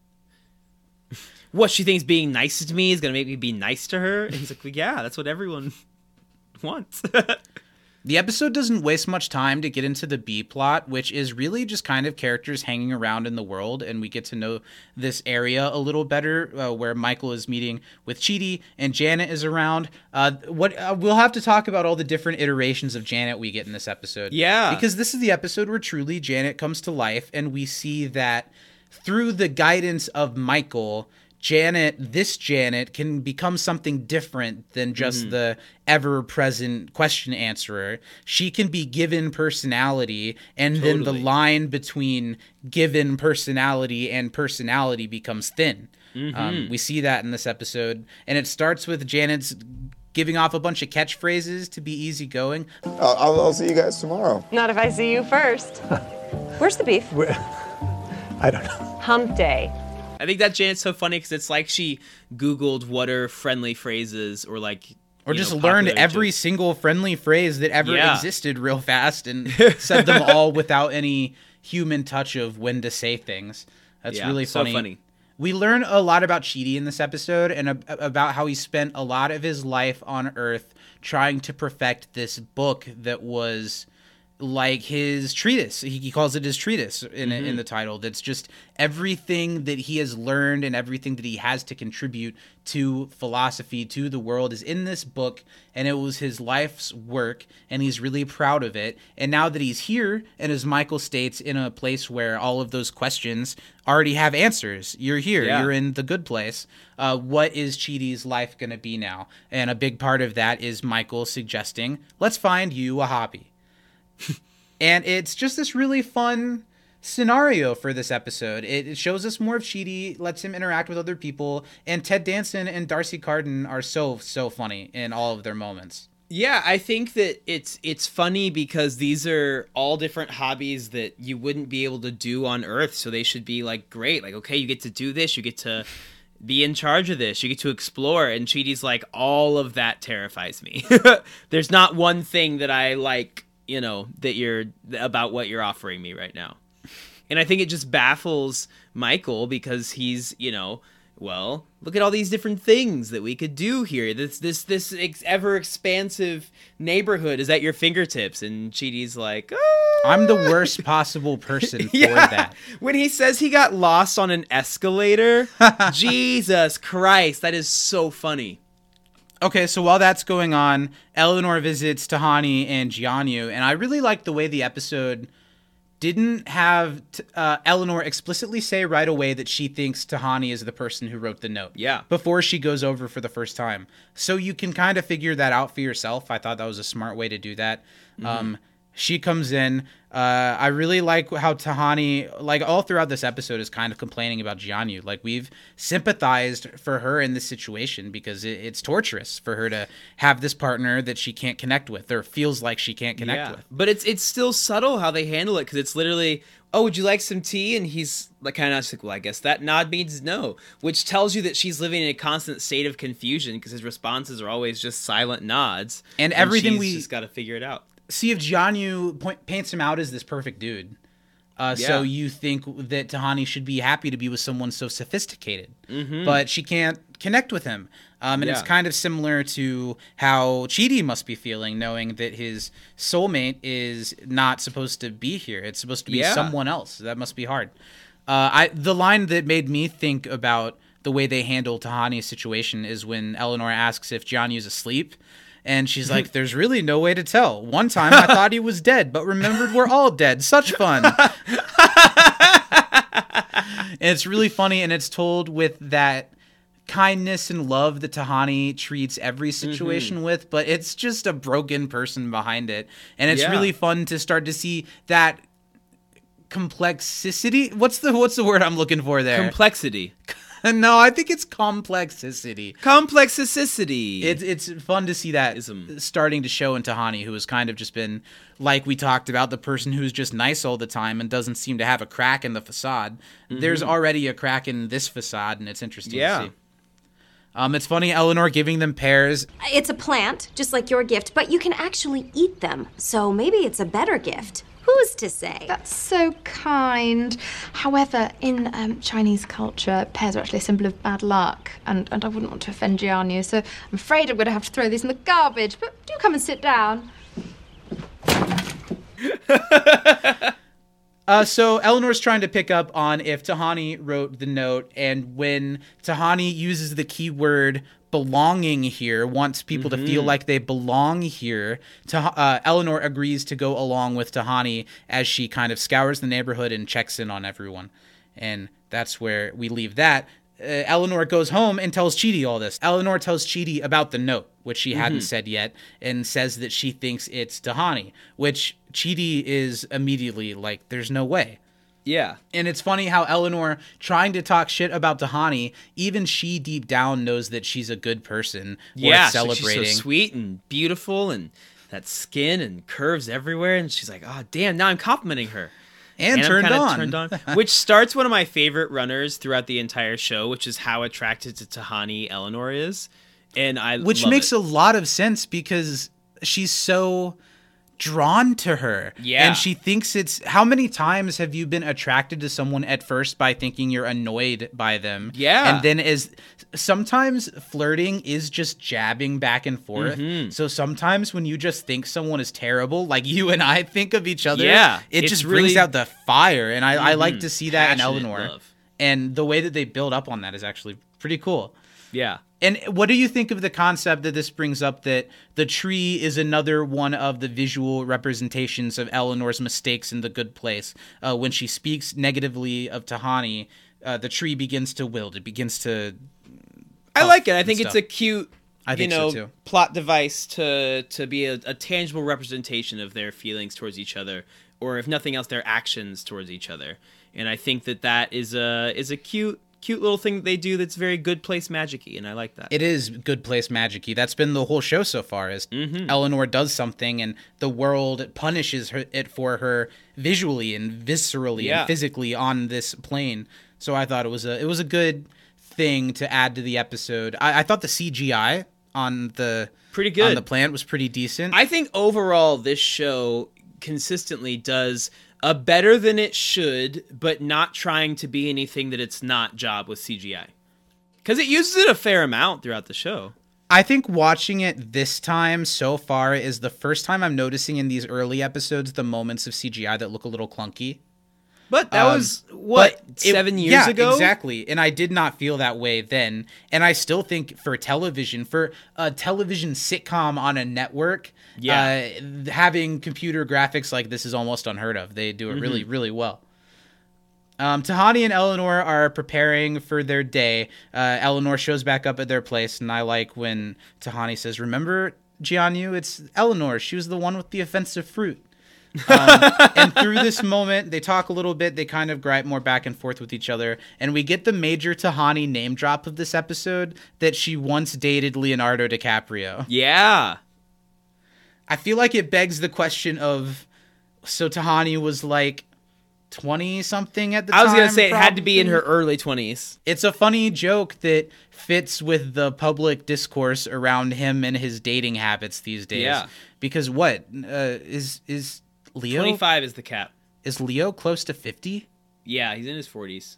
What she thinks being nice to me is gonna make me be nice to her, and he's like, well, "Yeah, that's what everyone wants." The episode doesn't waste much time to get into the B plot, which is really just kind of characters hanging around in the world, and we get to know this area a little better, uh, where Michael is meeting with Chidi and Janet is around. Uh, what uh, we'll have to talk about all the different iterations of Janet we get in this episode, Yeah. because this is the episode where truly Janet comes to life, and we see that through the guidance of Michael. Janet, this Janet, can become something different than just Mm-hmm. the ever present question answerer. She can be given personality, and then the line between given personality and personality becomes thin. Mm-hmm. Um, we see that in this episode, and it starts with Janet's giving off a bunch of catchphrases to be easygoing. I'll, I'll, I'll see you guys tomorrow. Not if I see you first. Where's the beef? I don't know. Hump day. I think that Janet's so funny because it's like she Googled what are friendly phrases or like Or just know, learned every jokes. single friendly phrase that ever Yeah. existed real fast and said them all without any human touch of when to say things. That's Yeah, really so funny. funny. We learn a lot about Chidi in this episode and ab- about how he spent a lot of his life on Earth trying to perfect this book that was like his treatise. He, he calls it his treatise in Mm-hmm. in the title. That's just everything that he has learned and everything that he has to contribute to philosophy, to the world, is in this book. And it was his life's work, and he's really proud of it. And now that he's here, and as Michael states, in a place where all of those questions already have answers, you're here, Yeah. you're in the good place. Uh, what is Chidi's life going to be now? And a big part of that is Michael suggesting, let's find you a hobby and it's just this really fun scenario for this episode. It, it shows us more of Chidi, lets him interact with other people, and Ted Danson and D'Arcy Carden are so so funny in all of their moments. Yeah, I think that it's it's funny because these are all different hobbies that you wouldn't be able to do on Earth, so they should be like great. Like, okay, you get to do this, you get to be in charge of this, you get to explore, and Chidi's like, all of that terrifies me. There's not one thing that I like, you know, that you're about what you're offering me right now. And I think it just baffles Michael because he's, you know, well, look at all these different things that we could do here. This this this ex- ever expansive neighborhood is at your fingertips, and Chidi's like, "Ah." I'm the worst possible person for yeah. that. When he says he got lost on an escalator, Jesus Christ, that is so funny. Okay, so while that's going on, Eleanor visits Tahani and Jianyu, and I really like the way the episode didn't have t- uh, Eleanor explicitly say right away that she thinks Tahani is the person who wrote the note. Yeah. Before she goes over for the first time. So you can kind of figure that out for yourself. I thought that was a smart way to do that. Um, she comes in. Uh, I really like how Tahani, like all throughout this episode, is kind of complaining about Jianyu. Like we've sympathized for her in this situation because it, it's torturous for her to have this partner that she can't connect with or feels like she can't connect with. But it's it's still subtle how they handle it because it's literally, oh, would you like some tea? And he's like kind of like, well, I guess that nod means no, which tells you that she's living in a constant state of confusion because his responses are always just silent nods, And everything she's we- just got to figure it out. See if Jianyu point, paints him out as this perfect dude. Uh, So you think that Tahani should be happy to be with someone so sophisticated, but she can't connect with him. Um, and it's kind of similar to how Chidi must be feeling, knowing that his soulmate is not supposed to be here. It's supposed to be Yeah. someone else. That must be hard. Uh, I the line that made me think about the way they handle Tahani's situation is when Eleanor asks if Jianyu's asleep, And she's like, There's really no way to tell. One time I thought he was dead, but remembered we're all dead. Such fun. and it's really funny, and it's told with that kindness and love that Tahani treats every situation Mm-hmm. with, but it's just a broken person behind it. And it's Yeah. really fun to start to see that complexity. What's the what's the word I'm looking for there? Complexity. no, I think it's complexity. Complexicity. It's it's fun to see that Ism. starting to show in Tahani, who has kind of just been like we talked about, the person who's just nice all the time and doesn't seem to have a crack in the facade. There's already a crack in this facade, and it's interesting Mm-hmm. Yeah. to see. Um, it's funny, Eleanor giving them pears. It's a plant, just like your gift, but you can actually eat them. So maybe it's a better gift. Who's to say? That's so kind. However, in um, Chinese culture, pears are actually a symbol of bad luck, and, and I wouldn't want to offend Jianyu, so I'm afraid I'm going to have to throw these in the garbage. But do come and sit down. Uh, so Eleanor's trying to pick up on if Tahani wrote the note, and when Tahani uses the keyword belonging here, wants people to feel like they belong here, Tah- uh, Eleanor agrees to go along with Tahani as she kind of scours the neighborhood and checks in on everyone. And that's where we leave that. Uh, Eleanor goes home and tells Chidi all this. Eleanor tells Chidi about the note, which she hadn't said yet, and says that she thinks it's Tahani, which Chidi is immediately like, there's no way. Yeah. And it's funny how Eleanor trying to talk shit about Tahani, even she deep down knows that she's a good person Yeah. worth so celebrating. she's so sweet and beautiful and that skin and curves everywhere. And she's like, oh, damn, now I'm complimenting her. and, I'm turned, on. turned on. which starts one of my favorite runners throughout the entire show, which is how attracted to Tahani Eleanor is. And I Which makes it. a lot of sense because she's so drawn to her. Yeah. And she thinks it's how many times have you been attracted to someone at first by thinking you're annoyed by them? Yeah. And then is sometimes flirting is just jabbing back and forth. Mm-hmm. So sometimes when you just think someone is terrible, like you and I think of each other, Yeah, it just brings out the fire. And I, I like Mhm. to see that in Eleanor. love. And the way that they build up on that is actually pretty cool. Yeah. And what do you think of the concept that this brings up that the tree is another one of the visual representations of Eleanor's mistakes in the good place? Uh, when she speaks negatively of Tahani, uh, the tree begins to wilt. It begins to. I like it. I think it's a cute, you so, know, too. plot device to to be a, a tangible representation of their feelings towards each other, or if nothing else, their actions towards each other. And I think that that is a is a cute cute little thing that they do that's very good place magicy, and I like that. It is good place magicy. That's been the whole show so far. Is Mm-hmm. Eleanor does something and the world punishes her, it for her visually and viscerally Yeah. and physically on this plane. So I thought it was a it was a good thing to add to the episode. I, I thought the CGI on the Pretty good. on the plant was pretty decent. I think overall this show consistently does a better than it should, but not trying to be anything that it's not job with CGI. Because it uses it a fair amount throughout the show. I think watching it this time so far is the first time I'm noticing in these early episodes the moments of CGI that look a little clunky. But that Um, was what but it- seven years yeah, ago. exactly. And I did not feel that way then. And I still think for television, for a television sitcom on a network, Yeah. uh, having computer graphics like this is almost unheard of. They do it really, Mm-hmm. really well. Um, Tahani and Eleanor are preparing for their day. Uh, Eleanor shows back up at their place, and I like when Tahani says, "Remember, Jianyu? It's Eleanor. She was the one with the offensive fruit." um, and through this moment, they talk a little bit. They kind of gripe more back and forth with each other, and we get the major Tahani name drop of this episode that she once dated Leonardo DiCaprio. Yeah. I feel like it begs the question of, so Tahani was like twenty something at the time I was gonna say it had to be in her early twenties. It's a funny joke that fits with the public discourse around him and his dating habits these days. Yeah. Because what uh, is is Leo? Twenty five is the cap. Is Leo close to fifty? Yeah, he's in his forties.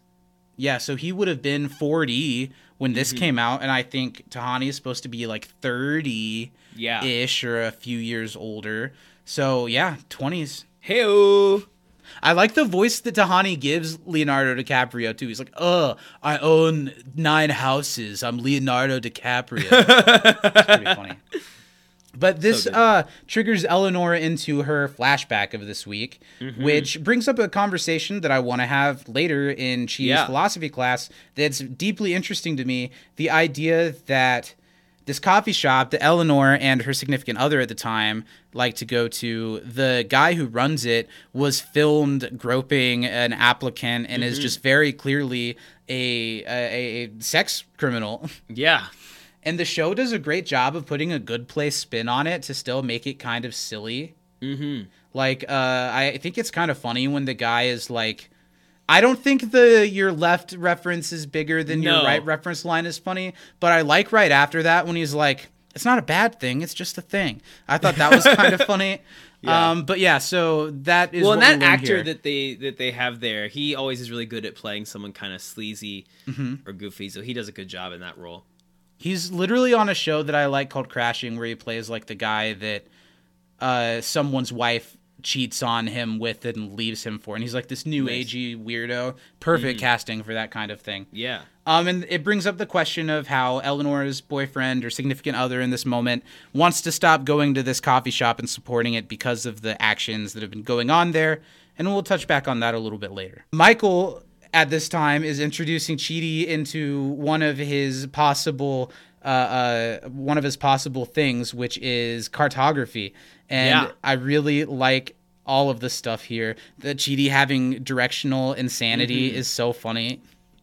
Yeah, so he would have been 40 when Mm-hmm. this came out, and I think Tahani is supposed to be like 30 Yeah. ish or a few years older. So yeah, 20s. Hey I like the voice that Tahani gives Leonardo DiCaprio too. He's like, "Uh, I own nine houses. I'm Leonardo DiCaprio." it's pretty funny. But this good. uh, triggers Eleanor into her flashback of this week, Mm-hmm. which brings up a conversation that I want to have later in Chi's Yeah. philosophy class that's deeply interesting to me. The idea that this coffee shop that Eleanor and her significant other at the time like to go to, the guy who runs it was filmed groping an applicant and is just very clearly a, a, a sex criminal. Yeah. And the show does a great job of putting a good place spin on it to still make it kind of silly. Mm-hmm. Like, uh, I think it's kind of funny when the guy is like, I don't think the your left reference is bigger than your right reference line is funny, but I like right after that when he's like, it's not a bad thing, it's just a thing. I thought that was kind of funny. Yeah. Um, but yeah, so that is well, and that actor here. that they that they have there, he always is really good at playing someone kind of sleazy Mm-hmm. or goofy. So he does a good job in that role. He's literally on a show that I like called Crashing, where he plays like the guy that uh, someone's wife cheats on him with and leaves him for, and he's like this new agey weirdo. Perfect casting for that kind of thing. Yeah. Um, and it brings up the question of how Eleanor's boyfriend or significant other in this moment wants to stop going to this coffee shop and supporting it because of the actions that have been going on there. And we'll touch back on that a little bit later. Michael, at this time, is introducing Chidi into one of his possible. Uh, uh, one of his possible things, which is cartography, and Yeah. I really like all of the stuff here. The Chidi having directional insanity is so funny.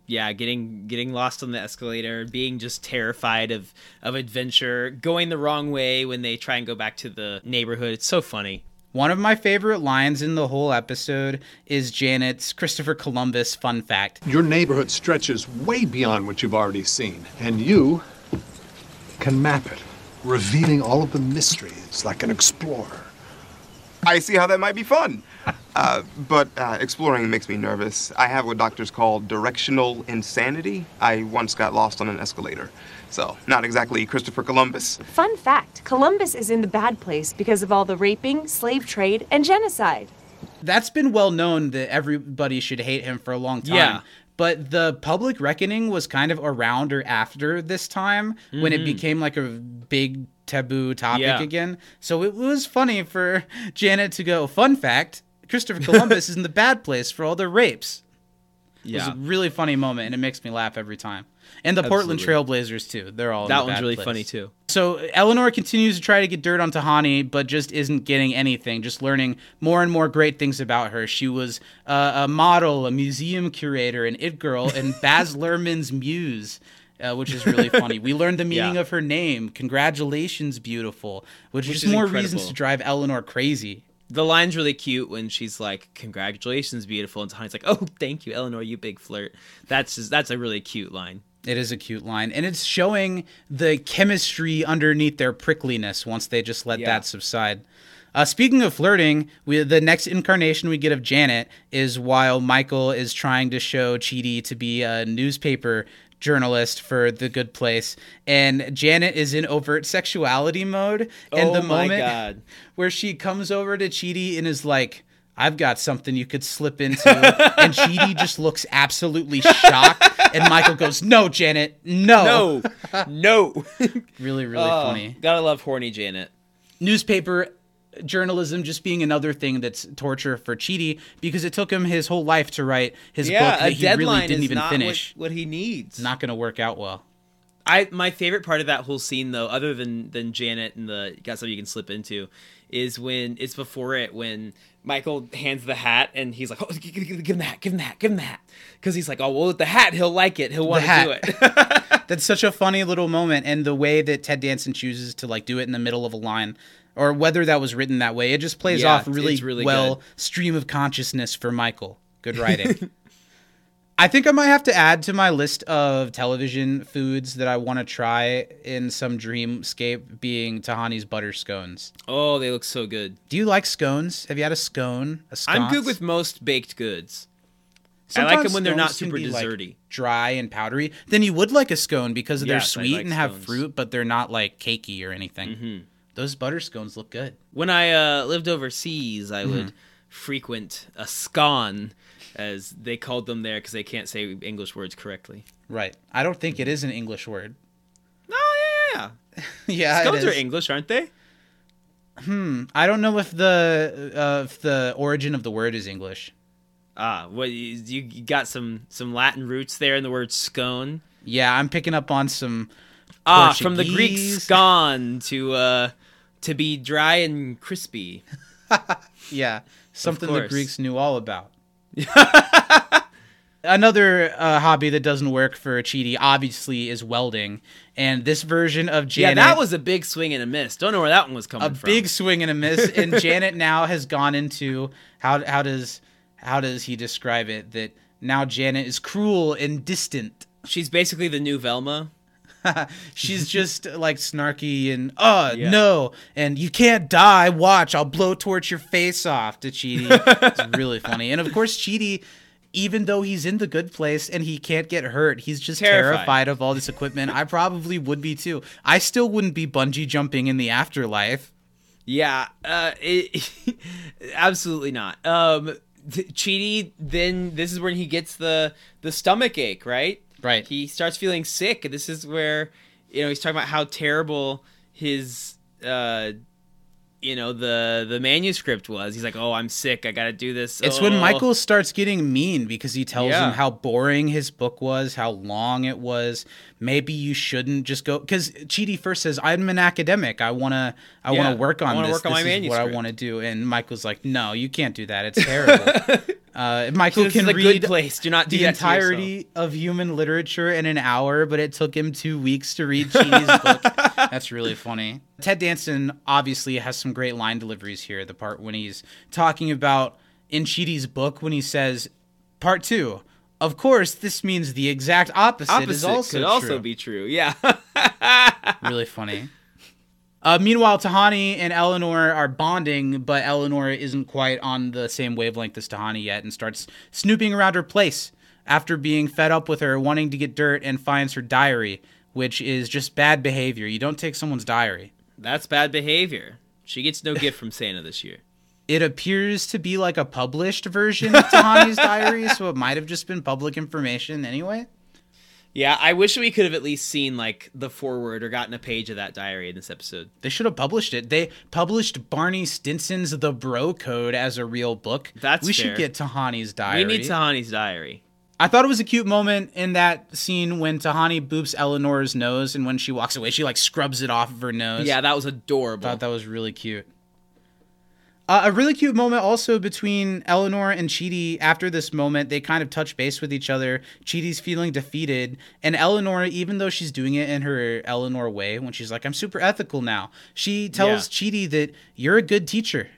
yeah getting getting lost on the escalator being just terrified of of adventure going the wrong way when they try and go back to the neighborhood it's so funny One of my favorite lines in the whole episode is Janet's Christopher Columbus fun fact. Your neighborhood stretches way beyond what you've already seen, and you can map it, revealing all of the mysteries like an explorer. I see how that might be fun. Uh, but uh, exploring makes me nervous. I have what doctors call directional insanity. I once got lost on an escalator. So, not exactly Christopher Columbus. Fun fact Columbus is in the bad place because of all the raping, slave trade, and genocide. That's been well known that everybody should hate him for a long time. Yeah. But the public reckoning was kind of around or after this time when it mm-hmm. became like a big taboo topic Yeah. again. So it was funny for Janet to go, fun fact, Christopher Columbus is in the bad place for all the rapes. It was a really funny moment and it makes me laugh every time. And the Portland Trailblazers too. They're all that one's really place. funny too So Eleanor continues to try to get dirt on Tahani, but just isn't getting anything. Just learning more and more great things about her. She was uh, a model, a museum curator, an it girl, and Baz Luhrmann's muse. Uh, which is really funny. We learned the meaning Yeah. of her name. Congratulations, beautiful. Which, Which is is more incredible. reasons to drive Eleanor crazy. the line's really cute when she's like congratulations beautiful and Tahani's like oh thank you eleanor you big flirt that's just, that's a really cute line It is a cute line, and it's showing the chemistry underneath their prickliness once they just let Yeah. that subside. Uh, speaking of flirting, we, the next incarnation we get of Janet is while Michael is trying to show Chidi to be a newspaper journalist for The Good Place, and Janet is in overt sexuality mode. And Oh the moment God. where she comes over to Chidi and is like, I've got something you could slip into. and Chidi just looks absolutely shocked. And Michael goes, No, Janet, no. no no Really, really Oh, funny. gotta love horny janet Newspaper journalism just being another thing that's torture for Chidi because it took him his whole life to write his yeah book that he really didn't is even not finish. What, what he needs Not going to work out well. I my favorite part of that whole scene though, other than than Janet and the got something you can slip into, is when it's before it when Michael hands the hat and he's like, "Oh, g- g- g- give him the hat, give him the hat, give him the hat," because he's like, "Oh, well, with the hat, he'll like it, he'll want to do it." That's such a funny little moment, and the way that Ted Danson chooses to like do it in the middle of a line, or whether that was written that way, it just plays Yeah, off really, really well. good. Stream of consciousness for Michael. Good writing. I think I might have to add to my list of television foods that I want to try in some dreamscape being Tahani's butter scones. oh, they look so good. Do you like scones? Have you had a scone? A I'm good with most baked goods. I like them when they're not scones super be, like, desserty. dry and powdery. Then you would like a scone because they're sweet like and have fruit, but they're not like cakey or anything. Those butter scones look good. When I uh, lived overseas, I Mm-hmm. would frequent a scone, as they called them there, because they can't say English words correctly. Right. I don't think it is an English word. Oh yeah, yeah. yeah, Scones it are. English, aren't they? Hmm. I don't know if the uh, if the origin of the word is English. Ah, what you, you got some some Latin roots there in the word scone. Yeah, I'm picking up on some. Ah, from the Greek scone to uh to be dry and crispy. Yeah, something the. Greeks knew all about. Another uh, hobby that doesn't work for Chidi obviously is welding, and this version of Janet. Yeah, that was a big swing and a miss. Don't know where that one was coming a from. big swing and a miss. And Janet now has gone into how how does how does he describe it? That now Janet is cruel and distant. She's basically the new Velma. She's just like snarky and uh Yeah. no, and you can't die. Watch, I'll blow torch your face off to Chidi. it's really funny, and of course Chidi. Even though he's in the good place and he can't get hurt, he's just Terrified. terrified of all this equipment. I probably would be too. I still wouldn't be bungee jumping in the afterlife. Yeah, uh, it, absolutely not. Um, Chidi, then this is when he gets the the stomach ache, right? Right. He starts feeling sick, and this is where you know he's talking about how terrible his uh, you know the the manuscript was. He's like, "Oh, I'm sick. I got to do this." It's when Oh." Michael starts getting mean because he tells Yeah. him how boring his book was, how long it was. Maybe you shouldn't just go because Chidi first says, "I'm an academic. I wanna, I Yeah, wanna work I on wanna this. work on this my is what I want to do." And Michael's like, "No, you can't do that. It's terrible." uh, Michael This can a read good place. Do not do the that to yourself. entirety of human literature in an hour, but it took him two weeks to read Chidi's book. That's really funny. Ted Danson obviously has some great line deliveries here. The part when he's talking about in Chidi's book when he says, "Part two, of course, this means the exact opposite, Opposite is also could true." also be true. Yeah. really funny. Uh, meanwhile, Tahani and Eleanor are bonding, but Eleanor isn't quite on the same wavelength as Tahani yet and starts snooping around her place after being fed up with her, wanting to get dirt, and finds her diary, which is just bad behavior. You don't take someone's diary. That's bad behavior. She gets no gift from Santa this year. It appears to be like a published version of Tahani's diary, so it might have just been public information anyway. Yeah, I wish we could have at least seen like the forward or gotten a page of that diary in this episode. They should have published it. They published Barney Stinson's The Bro Code as a real book. That's we fair. should get Tahani's diary. We need Tahani's diary. I thought it was a cute moment in that scene when Tahani boops Eleanor's nose, and when she walks away, she like scrubs it off of her nose. Yeah, that was adorable. thought that was really cute. Uh, a really cute moment also between Eleanor and Chidi. After this moment, they kind of touch base with each other. Chidi's feeling defeated, and Eleanor, even though she's doing it in her Eleanor way, when she's like, "I'm super ethical now," she tells Chidi that you're a good teacher,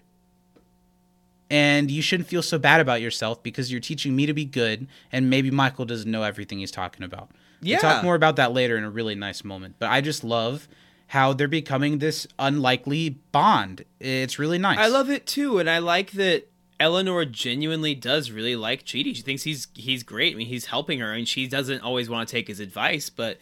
and you shouldn't feel so bad about yourself because you're teaching me to be good, and maybe Michael doesn't know everything he's talking about. Yeah. We'll talk more about that later in a really nice moment. But I just love how they're becoming this unlikely bond. It's really nice. I love it too, and I like that Eleanor genuinely does really like Chidi. She thinks he's he's great. I mean, he's helping her, and she doesn't always want to take his advice, but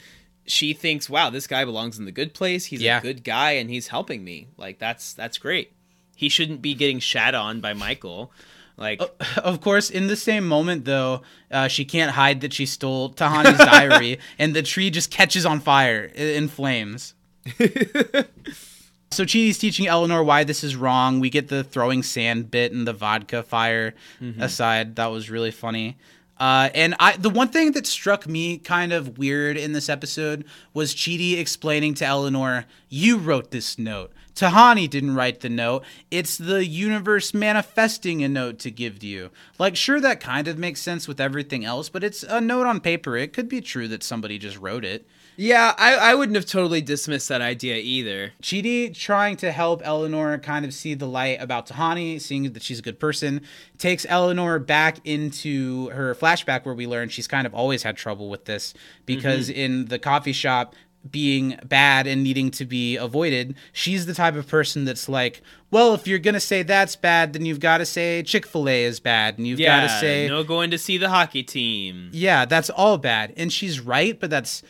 she thinks, "Wow, this guy belongs in the good place. He's Yeah. a good guy, and he's helping me. Like that's that's great. He shouldn't be getting shat on by Michael. Like, Of course, in the same moment, though, uh, she can't hide that she stole Tahani's diary, and the tree just catches on fire in flames. so Chidi's teaching Eleanor why this is wrong. We get the throwing sand bit and the vodka fire aside. That was really funny. Uh, and I, the one thing that struck me kind of weird in this episode was Chidi explaining to Eleanor, "You wrote this note. Tahani didn't write the note. It's the universe manifesting a note to give to you." Like, sure, that kind of makes sense with everything else, but it's a note on paper. It could be true that somebody just wrote it. yeah, I, I wouldn't have totally dismissed that idea either. Chidi trying to help Eleanor kind of see the light about Tahani, seeing that she's a good person, takes Eleanor back into her flashback where we learn she's kind of always had trouble with this because mm-hmm. in the coffee shop being bad and needing to be avoided, she's the type of person that's like, well, if you're going to say that's bad, then you've got to say Chick-fil-A is bad and you've Yeah, got to say no going to see the hockey team. yeah, that's all bad. And she's right, but that's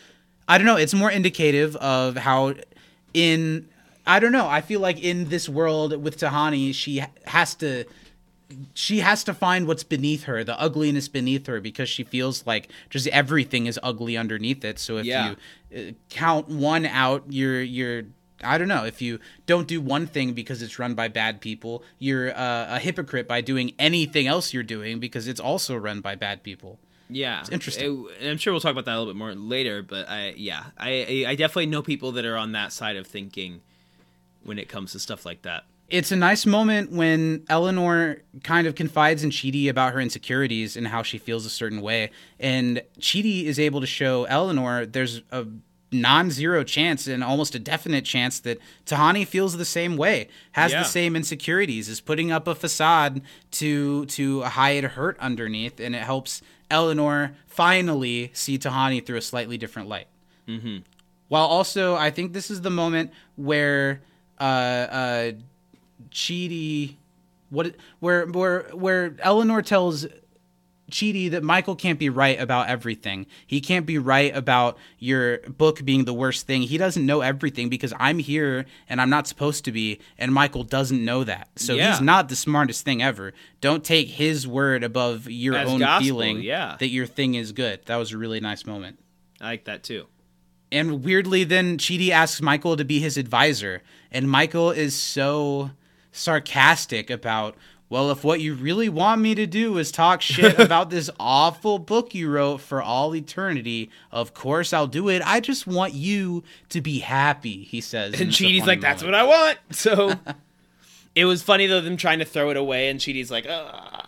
I don't know, it's more indicative of how in I don't know, I feel like in this world with Tahani, she has to she has to find what's beneath her, the ugliness beneath her because she feels like just everything is ugly underneath it. So if Yeah. you uh, count one out, you're you're I don't know. If you don't do one thing because it's run by bad people, you're uh, a hypocrite by doing anything else you're doing because it's also run by bad people. Yeah, It's interesting. It- I'm sure we'll talk about that a little bit more later. But I, yeah, I, I definitely know people that are on that side of thinking when it comes to stuff like that. It's a nice moment when Eleanor kind of confides in Chidi about her insecurities and how she feels a certain way. And Chidi is able to show Eleanor there's a non zero chance and almost a definite chance that Tahani feels the same way, has Yeah. the same insecurities, is putting up a facade to to hide hurt underneath, and it helps Eleanor finally see Tahani through a slightly different light. Mm-hmm. While also, I think this is the moment where uh, uh, Chidi, what, where, where, where Eleanor tells Chidi that Michael can't be right about everything. He can't be right about your book being the worst thing. He doesn't know everything because I'm here and I'm not supposed to be, and Michael doesn't know that. So Yeah. he's not the smartest thing ever. Don't take his word above your As own gospel, feeling yeah. that your thing is good. That was a really nice moment. I like that too. And weirdly, then Chidi asks Michael to be his advisor. And Michael is so sarcastic about, well, if what you really want me to do is talk shit about this awful book you wrote for all eternity, of course I'll do it. I just want you to be happy, he says. And Chidi's like, "That's what I want." So it was funny though them trying to throw it away, and Chidi's like, Ugh.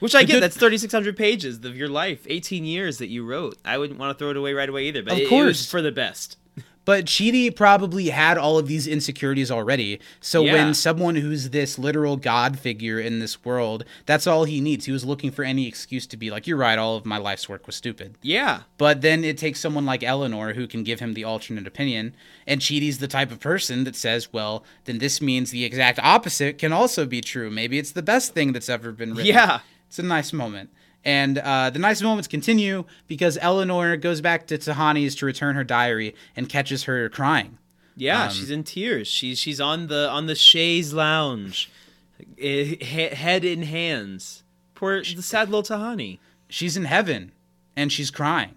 Which I get. That's 3,600 pages of your life, 18 years that you wrote. I wouldn't want to throw it away right away either. But Of it- course. for the best. But Chidi probably had all of these insecurities already. So Yeah. when someone who's this literal god figure in this world, that's all he needs. He was looking for any excuse to be like, "You're right. All of my life's work was stupid." Yeah. But then it takes someone like Eleanor who can give him the alternate opinion. And Chidi's the type of person that says, well, then this means the exact opposite can also be true. Maybe it's the best thing that's ever been written. Yeah. It's a nice moment. And uh, the nice moments continue because Eleanor goes back to Tahani's to return her diary and catches her crying. Yeah, Um, she's in tears. She's she's on the on the chaise lounge, eh, head in hands. Poor the sad little Tahani. She's in heaven and she's crying.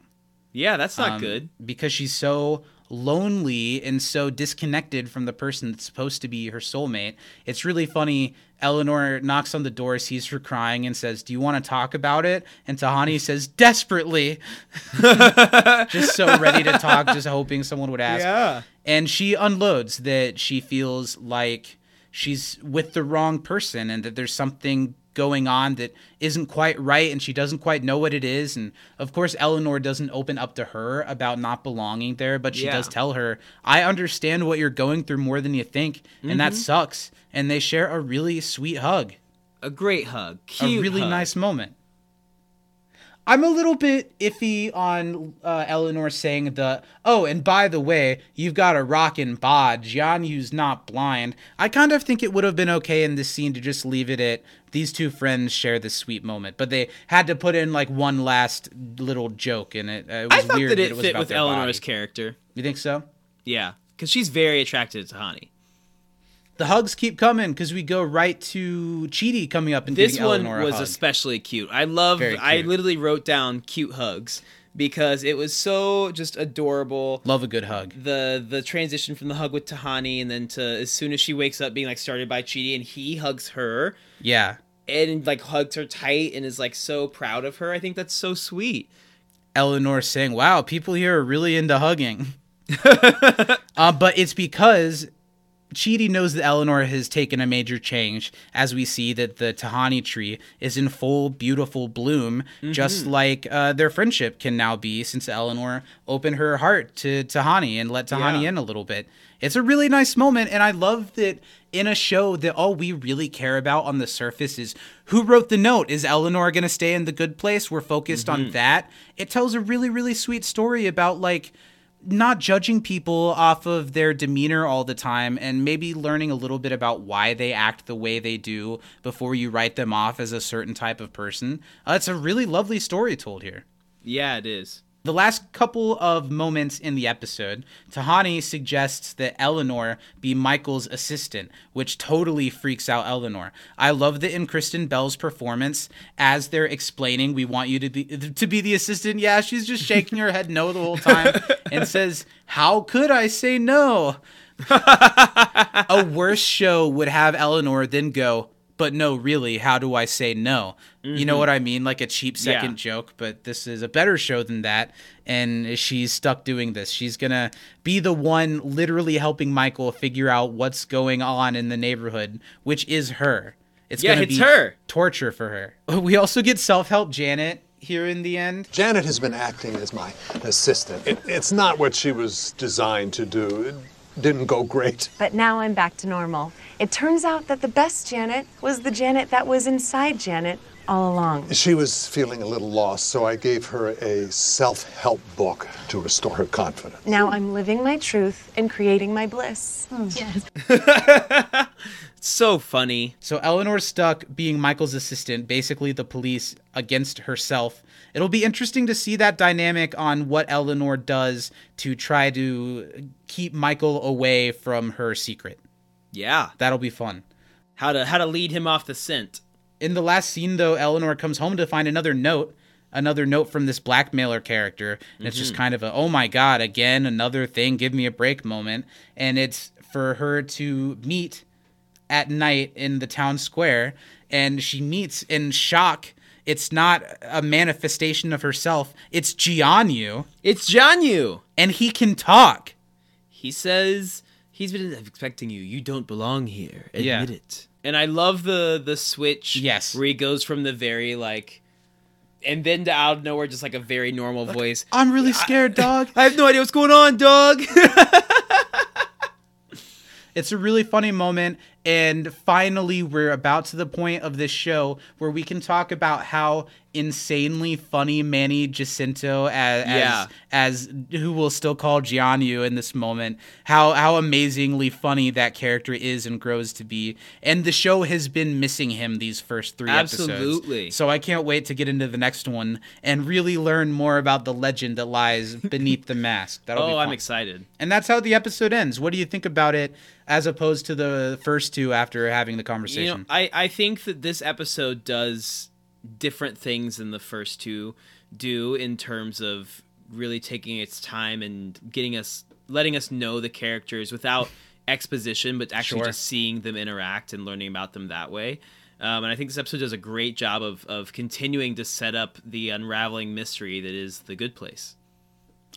Yeah, that's not um, good. because she's so lonely and so disconnected from the person that's supposed to be her soulmate. It's really funny. Eleanor knocks on the door, sees her crying, and says, "Do you want to talk about it?" And Tahani says, "Desperately," just so ready to talk, just hoping someone would ask. Yeah. And she unloads that she feels like she's with the wrong person and that there's something going on that isn't quite right and she doesn't quite know what it is and of course Eleanor doesn't open up to her about not belonging there but she Yeah. does tell her I understand what you're going through more than you think and that Mhm. sucks and they share a really sweet hug A great hug. A really hug. nice moment I'm a little bit iffy on uh, Eleanor saying the oh, and by the way, you've got a rockin' bod. Jianyu's not blind. I kind of think it would have been okay in this scene to just leave it at these two friends share this sweet moment, but they had to put in like one last little joke in it. Uh, it was I thought weird that it was fit about with Eleanor's body. character. You think so? Yeah, because she's very attracted to Tahani. The hugs keep coming because we go right to Chidi coming up and This one Eleanor a was hug. especially cute. I love. I literally wrote down cute hugs because it was so just adorable. Love a good hug. The the transition from the hug with Tahani and then to as soon as she wakes up being like started by Chidi and he hugs her Yeah. and like hugs her tight and is like so proud of her. I think that's so sweet. Eleanor saying, "Wow, people here are really into hugging." uh, but it's because Chidi knows that Eleanor has taken a major change, as we see that the Tahani tree is in full, beautiful bloom, just Mhm. like uh, their friendship can now be since Eleanor opened her heart to Tahani and let Tahani Yeah. in a little bit. It's a really nice moment, and I love that in a show that all we really care about on the surface is who wrote the note. Is Eleanor going to stay in the good place? We're focused on Mhm. that. It tells a really, really sweet story about like not judging people off of their demeanor all the time and maybe learning a little bit about why they act the way they do before you write them off as a certain type of person. Uh, it's a really lovely story told here. Yeah, it is. The last couple of moments in the episode, Tahani suggests that Eleanor be Michael's assistant, which totally freaks out Eleanor. I love that in Kristen Bell's performance, as they're explaining, we want you to be to be the assistant. Yeah, she's just shaking her head no the whole time and says, "How could I say no?" a worse show would have Eleanor then go, but no, really, how do I say no? You know Mhm. what I mean? Like a cheap second Yeah. joke, but this is a better show than that. And she's stuck doing this. She's going to be the one literally helping Michael figure out what's going on in the neighborhood, which is her. It's Yeah, gonna it's be her. torture for her. We also get self help Janet here in the end. Janet has been acting as my assistant. It, it's not what she was designed to do. It didn't go great. But now I'm back to normal. It turns out that the best Janet was the Janet that was inside Janet all along. She was feeling a little lost, so I gave her a self help book to restore her confidence. Now I'm living my truth and creating my bliss. Hmm. Yes. so funny. So Eleanor's stuck being Michael's assistant, basically the police against herself. It'll be interesting to see that dynamic on what Eleanor does to try to keep Michael away from her secret. Yeah. That'll be fun. How to how to lead him off the scent. In the last scene though, Eleanor comes home to find another note, another note from this blackmailer character, and it's just Mhm. kind of a oh my god, again another thing, give me a break moment, and it's for her to meet at night in the town square and she meets in shock it's not a manifestation of herself it's Jianyu it's Jianyu and he can talk He says he's been expecting you. You don't belong here. Admit Yeah. it. And I love the the switch. Yes. Where he goes from the very like and then to out of nowhere just like a very normal voice. I'm really scared, dog. I have no idea what's going on, dog. It's a really funny moment. And finally, we're about to the point of this show where we can talk about how insanely funny Manny Jacinto as, Yeah. as, as who we'll still call Jianyu in this moment, how, how amazingly funny that character is and grows to be. And the show has been missing him these first three Absolutely. episodes. Absolutely. So I can't wait to get into the next one and really learn more about the legend that lies beneath the mask. That'll be oh, I'm excited. And that's how the episode ends. What do you think about it as opposed to the first two after having the conversation? You know, I, I think that this episode does different things than the first two do in terms of really taking its time and getting us letting us know the characters without exposition but actually Sure. just seeing them interact and learning about them that way um, and i think this episode does a great job of, of continuing to set up the unraveling mystery that is the good place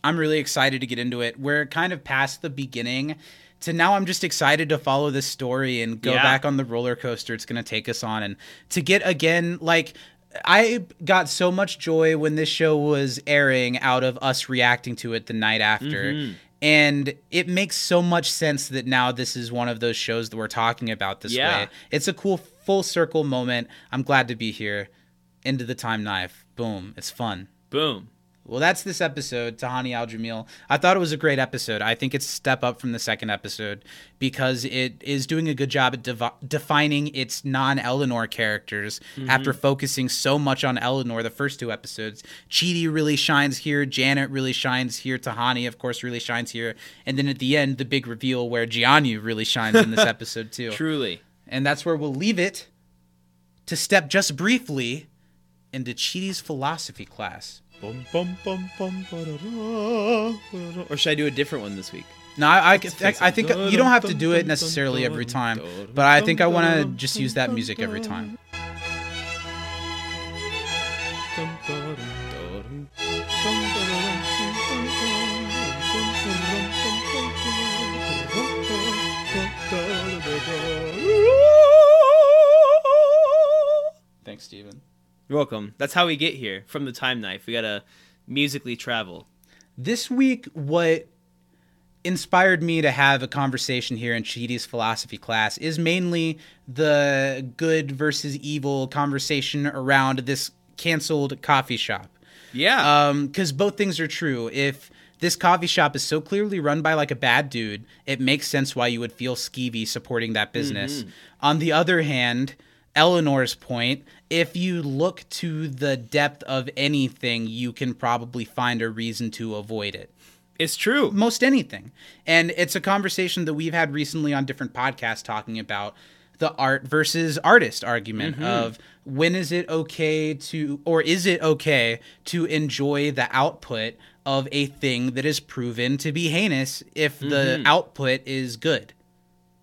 I'm really excited to get into it. We're kind of past the beginning to now I'm just excited to follow this story and go Yeah. back on the roller coaster it's going to take us on and to get again like I got so much joy when this show was airing out of us reacting to it the night after. Mhm. And it makes so much sense that now this is one of those shows that we're talking about this Yeah. way. It's a cool full circle moment. I'm glad to be here. Into the time knife. Boom. It's fun. boom Well, that's this episode, Tahani Al Jamil. I thought it was a great episode. I think it's a step up from the second episode because it is doing a good job at devi- defining its non Eleanor characters Mhm. after focusing so much on Eleanor the first two episodes. Chidi really shines here. Janet really shines here. Tahani, of course, really shines here. And then at the end, the big reveal where Jianyu really shines in this episode, too. Truly. And that's where we'll leave it to step just briefly into Chidi's philosophy class. Bum, bum, bum, bum, ba-da-da, ba-da-da. or should i do a different one this week No, I, I, I, I think you don't have to do it necessarily every time, but I think I want to just use that music every time. Thanks, Stephen. You're welcome. That's how we get here from the time knife. We gotta musically travel. This week, what inspired me to have a conversation here in Chidi's philosophy class is mainly the good versus evil conversation around this canceled coffee shop. Yeah. Um, because both things are true. If this coffee shop is so clearly run by like a bad dude, it makes sense why you would feel skeevy supporting that business. Mhm. On the other hand, Eleanor's point, if you look to the depth of anything, you can probably find a reason to avoid it. It's true. Most anything. And it's a conversation that we've had recently on different podcasts talking about the art versus artist argument Mm-hmm. of when is it okay to or is it okay to enjoy the output of a thing that is proven to be heinous if the Mm-hmm. output is good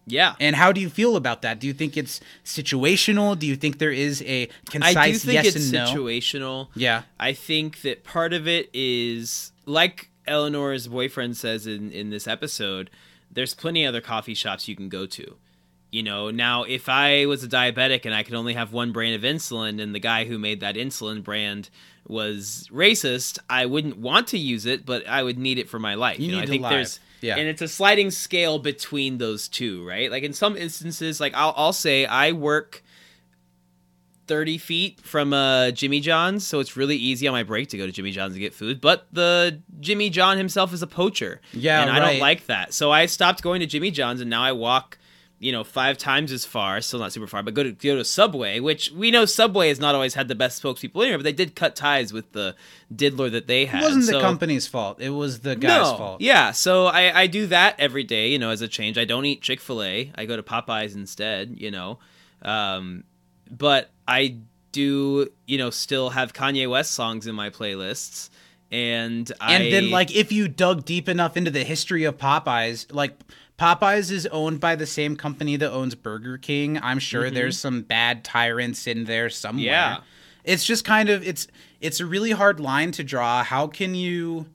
Yeah. and how do you feel about that do you think it's situational do you think there is a concise I do think yes it's and no situational. yeah I think that part of it is like Eleanor's boyfriend says in in this episode. There's plenty of other coffee shops you can go to. You know, now if I was a diabetic and I could only have one brand of insulin, and the guy who made that insulin brand was racist, I wouldn't want to use it, but I would need it for my life. You know, need I to think live. there's Yeah. and it's a sliding scale between those two, right? Like in some instances, like I'll I'll say I work 30 feet from uh, Jimmy John's, so it's really easy on my break to go to Jimmy John's to get food. But the Jimmy John himself is a poacher. Yeah, And I right. don't like that. So I stopped going to Jimmy John's and now I walk, you know, five times as far, still not super far, but go to go to Subway, which we know Subway has not always had the best spokespeople in here, but they did cut ties with the diddler that they had. it wasn't the company's fault it was the guy's no. fault Yeah, so I, I do that every day, you know, as a change. I don't eat Chick-fil-A. I go to Popeyes instead, you know. Um, but I do, you know, still have Kanye West songs in my playlists. And I. And then, like, if you dug deep enough into the history of Popeyes, like, Popeyes is owned by the same company that owns Burger King. I'm sure mm-hmm. there's some bad tyrants in there somewhere. Yeah. It's just kind of it's it's a really hard line to draw. How can you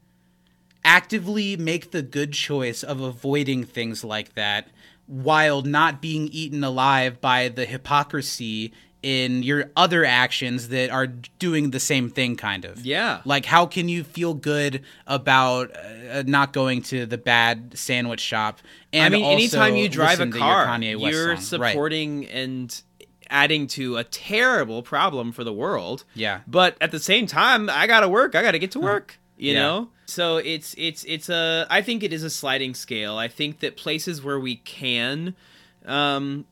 actively make the good choice of avoiding things like that while not being eaten alive by the hypocrisy in your other actions that are doing the same thing kind of Yeah. like how can you feel good about uh, not going to the bad sandwich shop and I mean, anytime you drive a car, you're song? Right. supporting and adding to a terrible problem for the world. Yeah. But at the same time, I gotta work. I gotta get to work. You Yeah. know. So it's it's it's a. I think it is a sliding scale. I think that places where we can, um,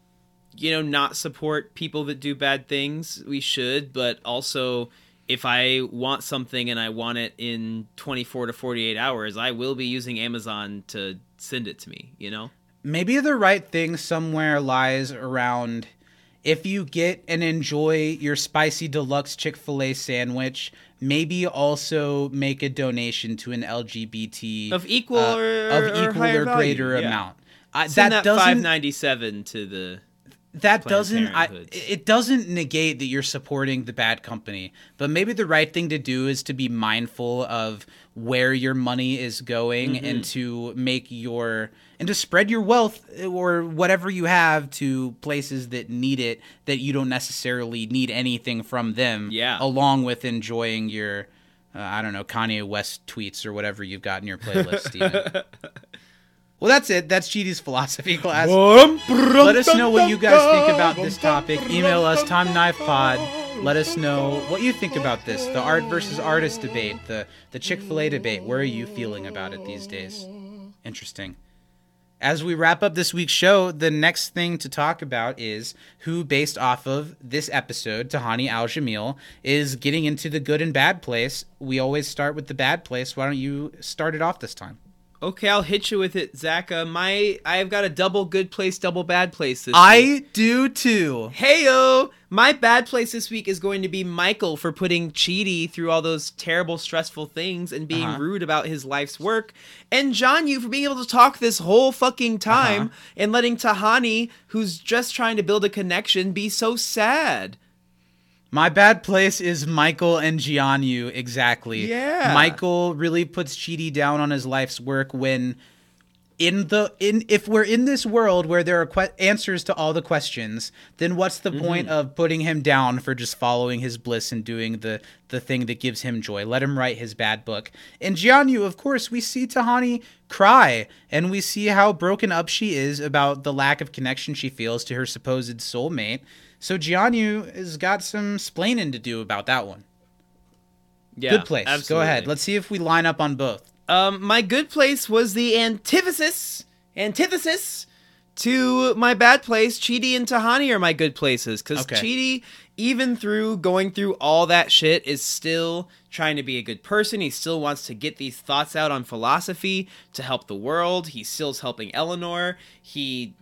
you know, not support people that do bad things, we should. But also, if I want something and I want it in 24 to 48 hours, I will be using Amazon to send it to me. You know. maybe the right thing somewhere lies around if you get and enjoy your spicy deluxe Chick-fil-A sandwich, maybe also make a donation to an LGBT Of equal uh, or- of equal or value, greater yeah. amount. Send that, that, doesn't 597 to the that doesn't I, it doesn't negate that you're supporting the bad company but maybe the right thing to do is to be mindful of where your money is going Mm-hmm. and to make your and to spread your wealth or whatever you have to places that need it that you don't necessarily need anything from them Yeah. along with enjoying your uh, I don't know Kanye West tweets or whatever you've got in your playlist. Well, that's it. That's Chidi's philosophy class. Let us know what you guys think about this topic. Email us timeknifepod. Let us know what you think about this, the art versus artist debate, the the Chick-fil-A debate. Where are you feeling about it these days? Interesting. As we wrap up this week's show, the next thing to talk about is who, based off of this episode, Tahani Al-Jamil, is getting into the good and bad place. We always start with the bad place. Why don't you start it off this time? Okay, I'll hit you with it. Uh, my I've got a double good place, double bad place this week. I do too. Heyo! My bad place this week is going to be Michael for putting Chidi through all those terrible, stressful things and being Uh-huh. rude about his life's work. And John, you for being able to talk this whole fucking time Uh-huh. and letting Tahani, who's just trying to build a connection, be so sad. My bad place is Michael and Jianyu, exactly. Yeah. Michael really puts Chidi down on his life's work when in the in if we're in this world where there are que- answers to all the questions, then what's the mm-hmm. point of putting him down for just following his bliss and doing the the thing that gives him joy? Let him write his bad book. And Jianyu, of course, we see Tahani cry and we see how broken up she is about the lack of connection she feels to her supposed soulmate. So Jianyu has got some splaining to do about that one. Yeah, Good place. Go ahead. Let's see if we line up on both. Um, my good place was the antithesis, antithesis to my bad place. Chidi and Tahani are my good places because Okay. Chidi even through going through all that shit, is still trying to be a good person. He still wants to get these thoughts out on philosophy to help the world. He still's helping Eleanor. He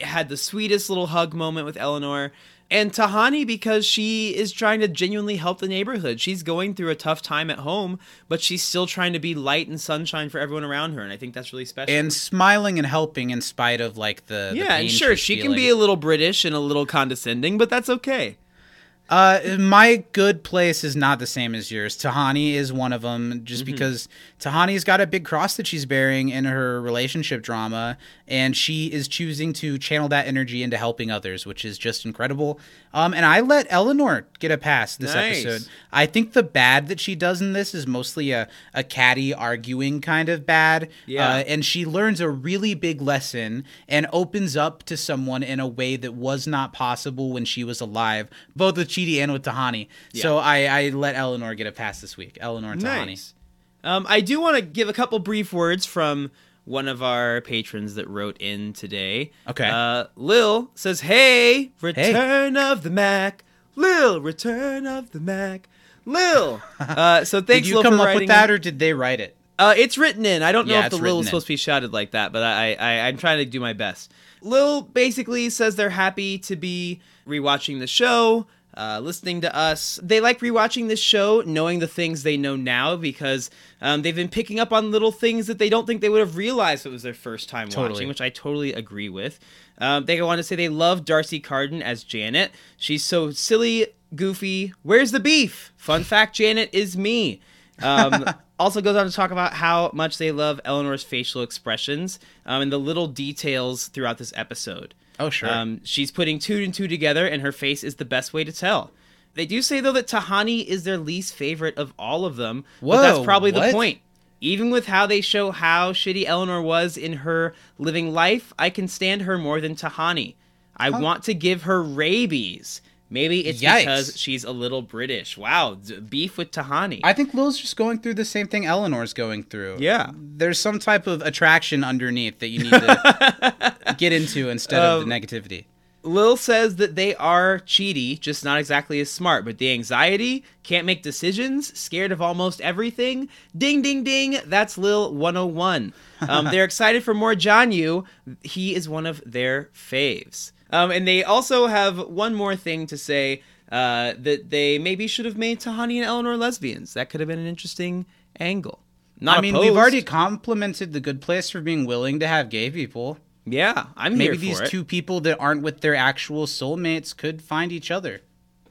had the sweetest little hug moment with Eleanor. And Tahani, because she is trying to genuinely help the neighborhood. She's going through a tough time at home, but she's still trying to be light and sunshine for everyone around her. And I think that's really special. And smiling and helping in spite of like the the yeah, and sure, she can be a little British and a little condescending, but that's okay. Uh, my good place is not the same as yours. Tahani is one of them, just Mm-hmm. because Tahani's got a big cross that she's bearing in her relationship drama, and she is choosing to channel that energy into helping others, which is just incredible. Um, and I let Eleanor get a pass this Nice. episode. I think the bad that she does in this is mostly a, a catty arguing kind of bad. Yeah. Uh, and she learns a really big lesson and opens up to someone in a way that was not possible when she was alive, both with Chidi and with Tahani. So I, I let Eleanor get a pass this week. Eleanor and Tahani. Nice. Um, I do want to give a couple brief words from one of our patrons that wrote in today. Okay. Uh, Lil says, "Hey, return of the Mac, Lil, return of the Mac, Lil." Uh, so Did thanks, you Lil, come for up with that, in. or did they write it? Uh, it's written in. I don't know Yeah, if the Lil is supposed to be shouted like that, but I, I I'm trying to do my best. Lil basically says they're happy to be rewatching the show, uh, listening to us. They like rewatching this show, knowing the things they know now because um, they've been picking up on little things that they don't think they would have realized if it was their first time Totally. watching, which I totally agree with. Um, they go on to say they love D'Arcy Carden as Janet. She's so silly, goofy. Where's the beef? Fun fact: Janet is me. Um, also goes on to talk about how much they love Eleanor's facial expressions um, and the little details throughout this episode. Oh, sure. Um, she's putting two and two together, and her face is the best way to tell. They do say though that Tahani is their least favorite of all of them. but that's Whoa, probably the point. Even with how they show how shitty Eleanor was in her living life, I can stand her more than Tahani. I want to give her rabies. Maybe it's Yikes. because she's a little British. Wow, d- beef with Tahani. I think Lil's just going through the same thing Eleanor's going through. Yeah. There's some type of attraction underneath that you need to get into instead of Um, the negativity. Lil says that they are Chidi, just not exactly as smart. But the anxiety, can't make decisions, scared of almost everything. Ding, ding, ding. That's Lil 101. Um, they're excited for more Jianyu. He is one of their faves. Um, and they also have one more thing to say uh, that they maybe should have made Tahani and Eleanor lesbians. That could have been an interesting angle. Not I mean, opposed. we've already complimented the good place for being willing to have gay people. Yeah, I'm Maybe here these for it. two people that aren't with their actual soulmates could find each other.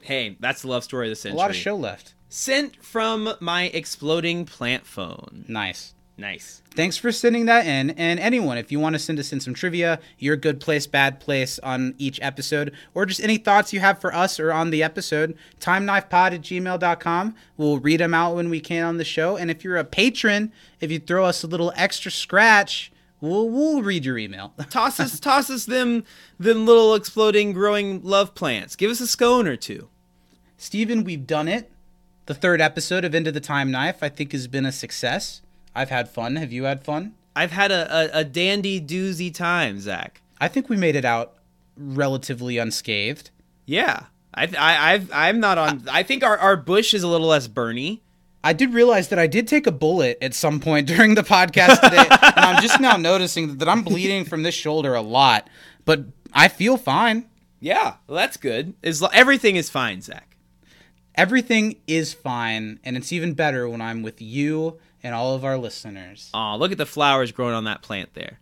Hey, that's the love story of the century. A lot of show left. Sent from my exploding plant phone. Nice. Nice. Thanks for sending that in. And anyone, if you want to send us in some trivia, your good place, bad place on each episode, or just any thoughts you have for us or on the episode, timeknifepod at gmail.com. We'll read them out when we can on the show. And if you're a patron, if you throw us a little extra scratch, we'll, we'll read your email. Toss us, toss us them, them little exploding, growing love plants. Give us a scone or two. Stephen, we've done it. The third episode of Into the Time Knife, I think, has been a success. I've had fun. Have you had fun? I've had a, a, a dandy doozy time, Zach. I think we made it out relatively unscathed. Yeah, I, I, I've, I'm not on. I think our, our bush is a little less burny. I did realize that I did take a bullet at some point during the podcast today, and I'm just now noticing that I'm bleeding from this shoulder a lot, but I feel fine. Yeah, well, that's good. Is everything is fine, Zach? Everything is fine, and it's even better when I'm with you and all of our listeners. Aw, look at the flowers growing on that plant there.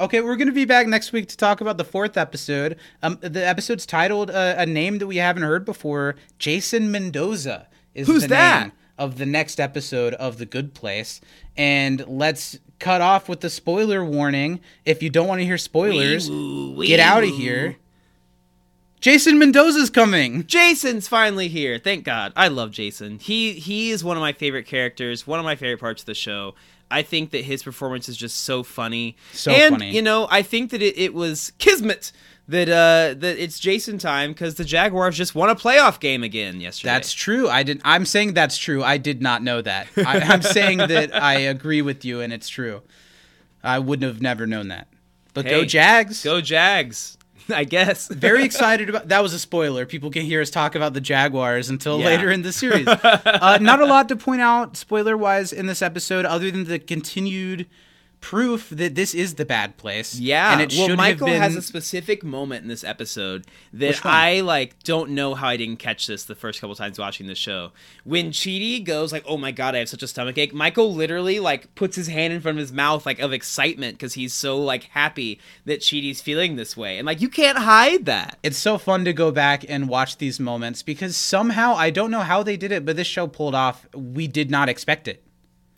Okay, we're going to be back next week to talk about the fourth episode. Um, the episode's titled uh, a name that we haven't heard before. Jason Mendoza is Who's the that? name of the next episode of The Good Place. And let's cut off with the spoiler warning. If you don't want to hear spoilers, get out of here. Jason Mendoza's coming. Jason's finally here. Thank God. I love Jason. He he is one of my favorite characters, one of my favorite parts of the show. I think that his performance is just so funny. So and, funny. you know, I think that it, it was kismet that uh that it's Jason time because the Jaguars just won a playoff game again yesterday. That's true. I didn't. I'm saying that's true. I did not know that. I, I'm saying that I agree with you, and it's true. I wouldn't have never known that. But go Jags. Go Jags. I guess. Very excited about that was a spoiler. People can hear us talk about the Jaguars until Yeah. later in the series. uh, not a lot to point out spoiler wise in this episode, other than the continued proof that this is the bad place. Yeah, and it well, should Michael have been. has a specific moment in this episode that I like. Don't know how I didn't catch this the first couple times watching the show. When Chidi goes like, "Oh my god, I have such a stomach ache," Michael literally like puts his hand in front of his mouth like of excitement because he's so like happy that Chidi's feeling this way, and like you can't hide that. it's so fun to go back and watch these moments because somehow I don't know how they did it, but this show pulled off. We did not expect it.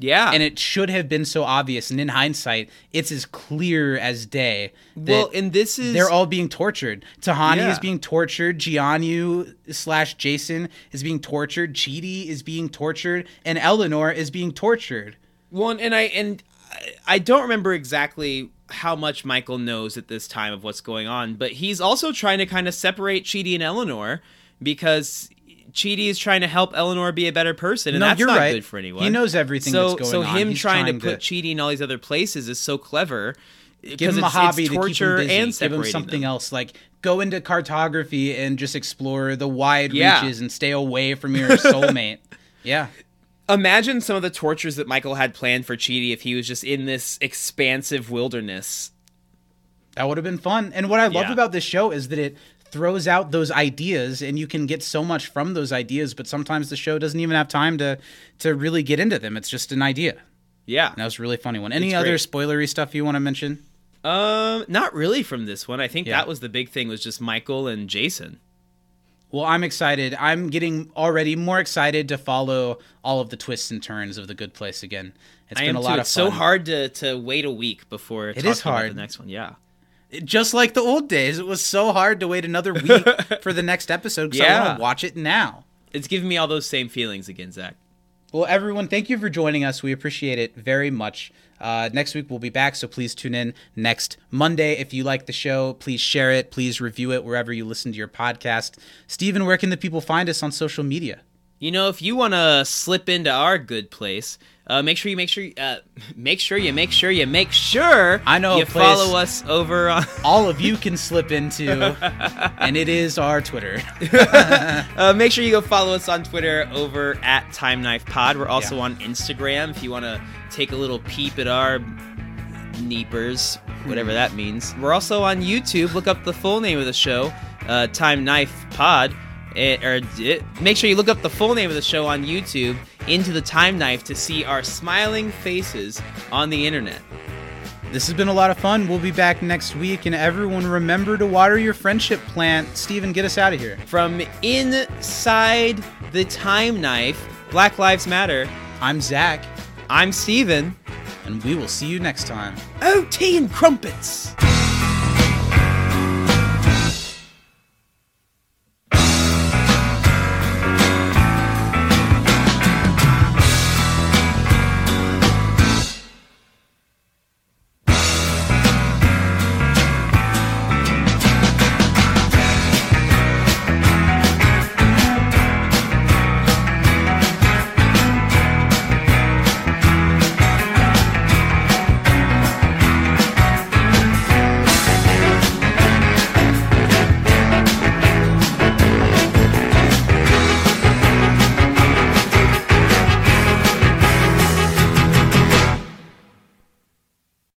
Yeah, and it should have been so obvious. And in hindsight, it's as clear as day. that well, and this is they're all being tortured. Tahani Yeah. is being tortured. Jianyu slash Jason is being tortured. Chidi is being tortured, and Eleanor is being tortured. One and I and I- I don't remember exactly how much Michael knows at this time of what's going on, but he's also trying to kind of separate Chidi and Eleanor because Chidi is trying to help Eleanor be a better person, and No, that's not right. good for anyone. He knows everything so, that's going so him trying, trying to put to- Chidi in all these other places is so clever. Give him a hobby to keep him busy. and Give him something them. else, like go into cartography and just explore the wide Yeah. reaches and stay away from your soulmate. yeah. Imagine some of the tortures that Michael had planned for Chidi if he was just in this expansive wilderness. That would have been fun. And what I love Yeah. about this show is that it throws out those ideas and you can get so much from those ideas, but sometimes the show doesn't even have time to to really get into them. It's just an idea. Yeah. And that was a really funny one. Any It's other great. spoilery stuff you want to mention? Um, not really from this one. I think Yeah. that was the big thing was just Michael and Jason. Well, I'm excited. I'm getting already more excited to follow all of the twists and turns of the Good Place again. It's I been a too. lot It's of so hard to to wait a week before It talking is about hard. the next one. Yeah. Just like the old days, it was so hard to wait another week for the next episode because I Yeah. want to watch it now. It's giving me all those same feelings again, Zach. Well, everyone, thank you for joining us. We appreciate it very much. Uh, next week we'll be back, so please tune in next Monday. If you like the show, please share it. Please review it wherever you listen to your podcast. Stephen, where can the people find us on social media? You know, if you want to slip into our good place, uh, make sure you make sure uh, make sure you make sure you make sure I know you follow us over on All of you can slip into, and it is our Twitter. uh, make sure you go follow us on Twitter over at Time Knife Pod. We're also Yeah. on Instagram if you want to take a little peep at our neepers, whatever that means. We're also on YouTube. Look up the full name of the show, uh, Time Knife Pod. Eh, or eh, make sure you look up the full name of the show on YouTube, Into the Time Knife, to see our smiling faces on the internet. This has been a lot of fun. We'll be back next week, and everyone remember to water your friendship plant. Stephen, get us out of here. From inside the Time Knife, Black Lives Matter. I'm Zach, I'm Stephen. and we will see you next time. Oh, tea and crumpets.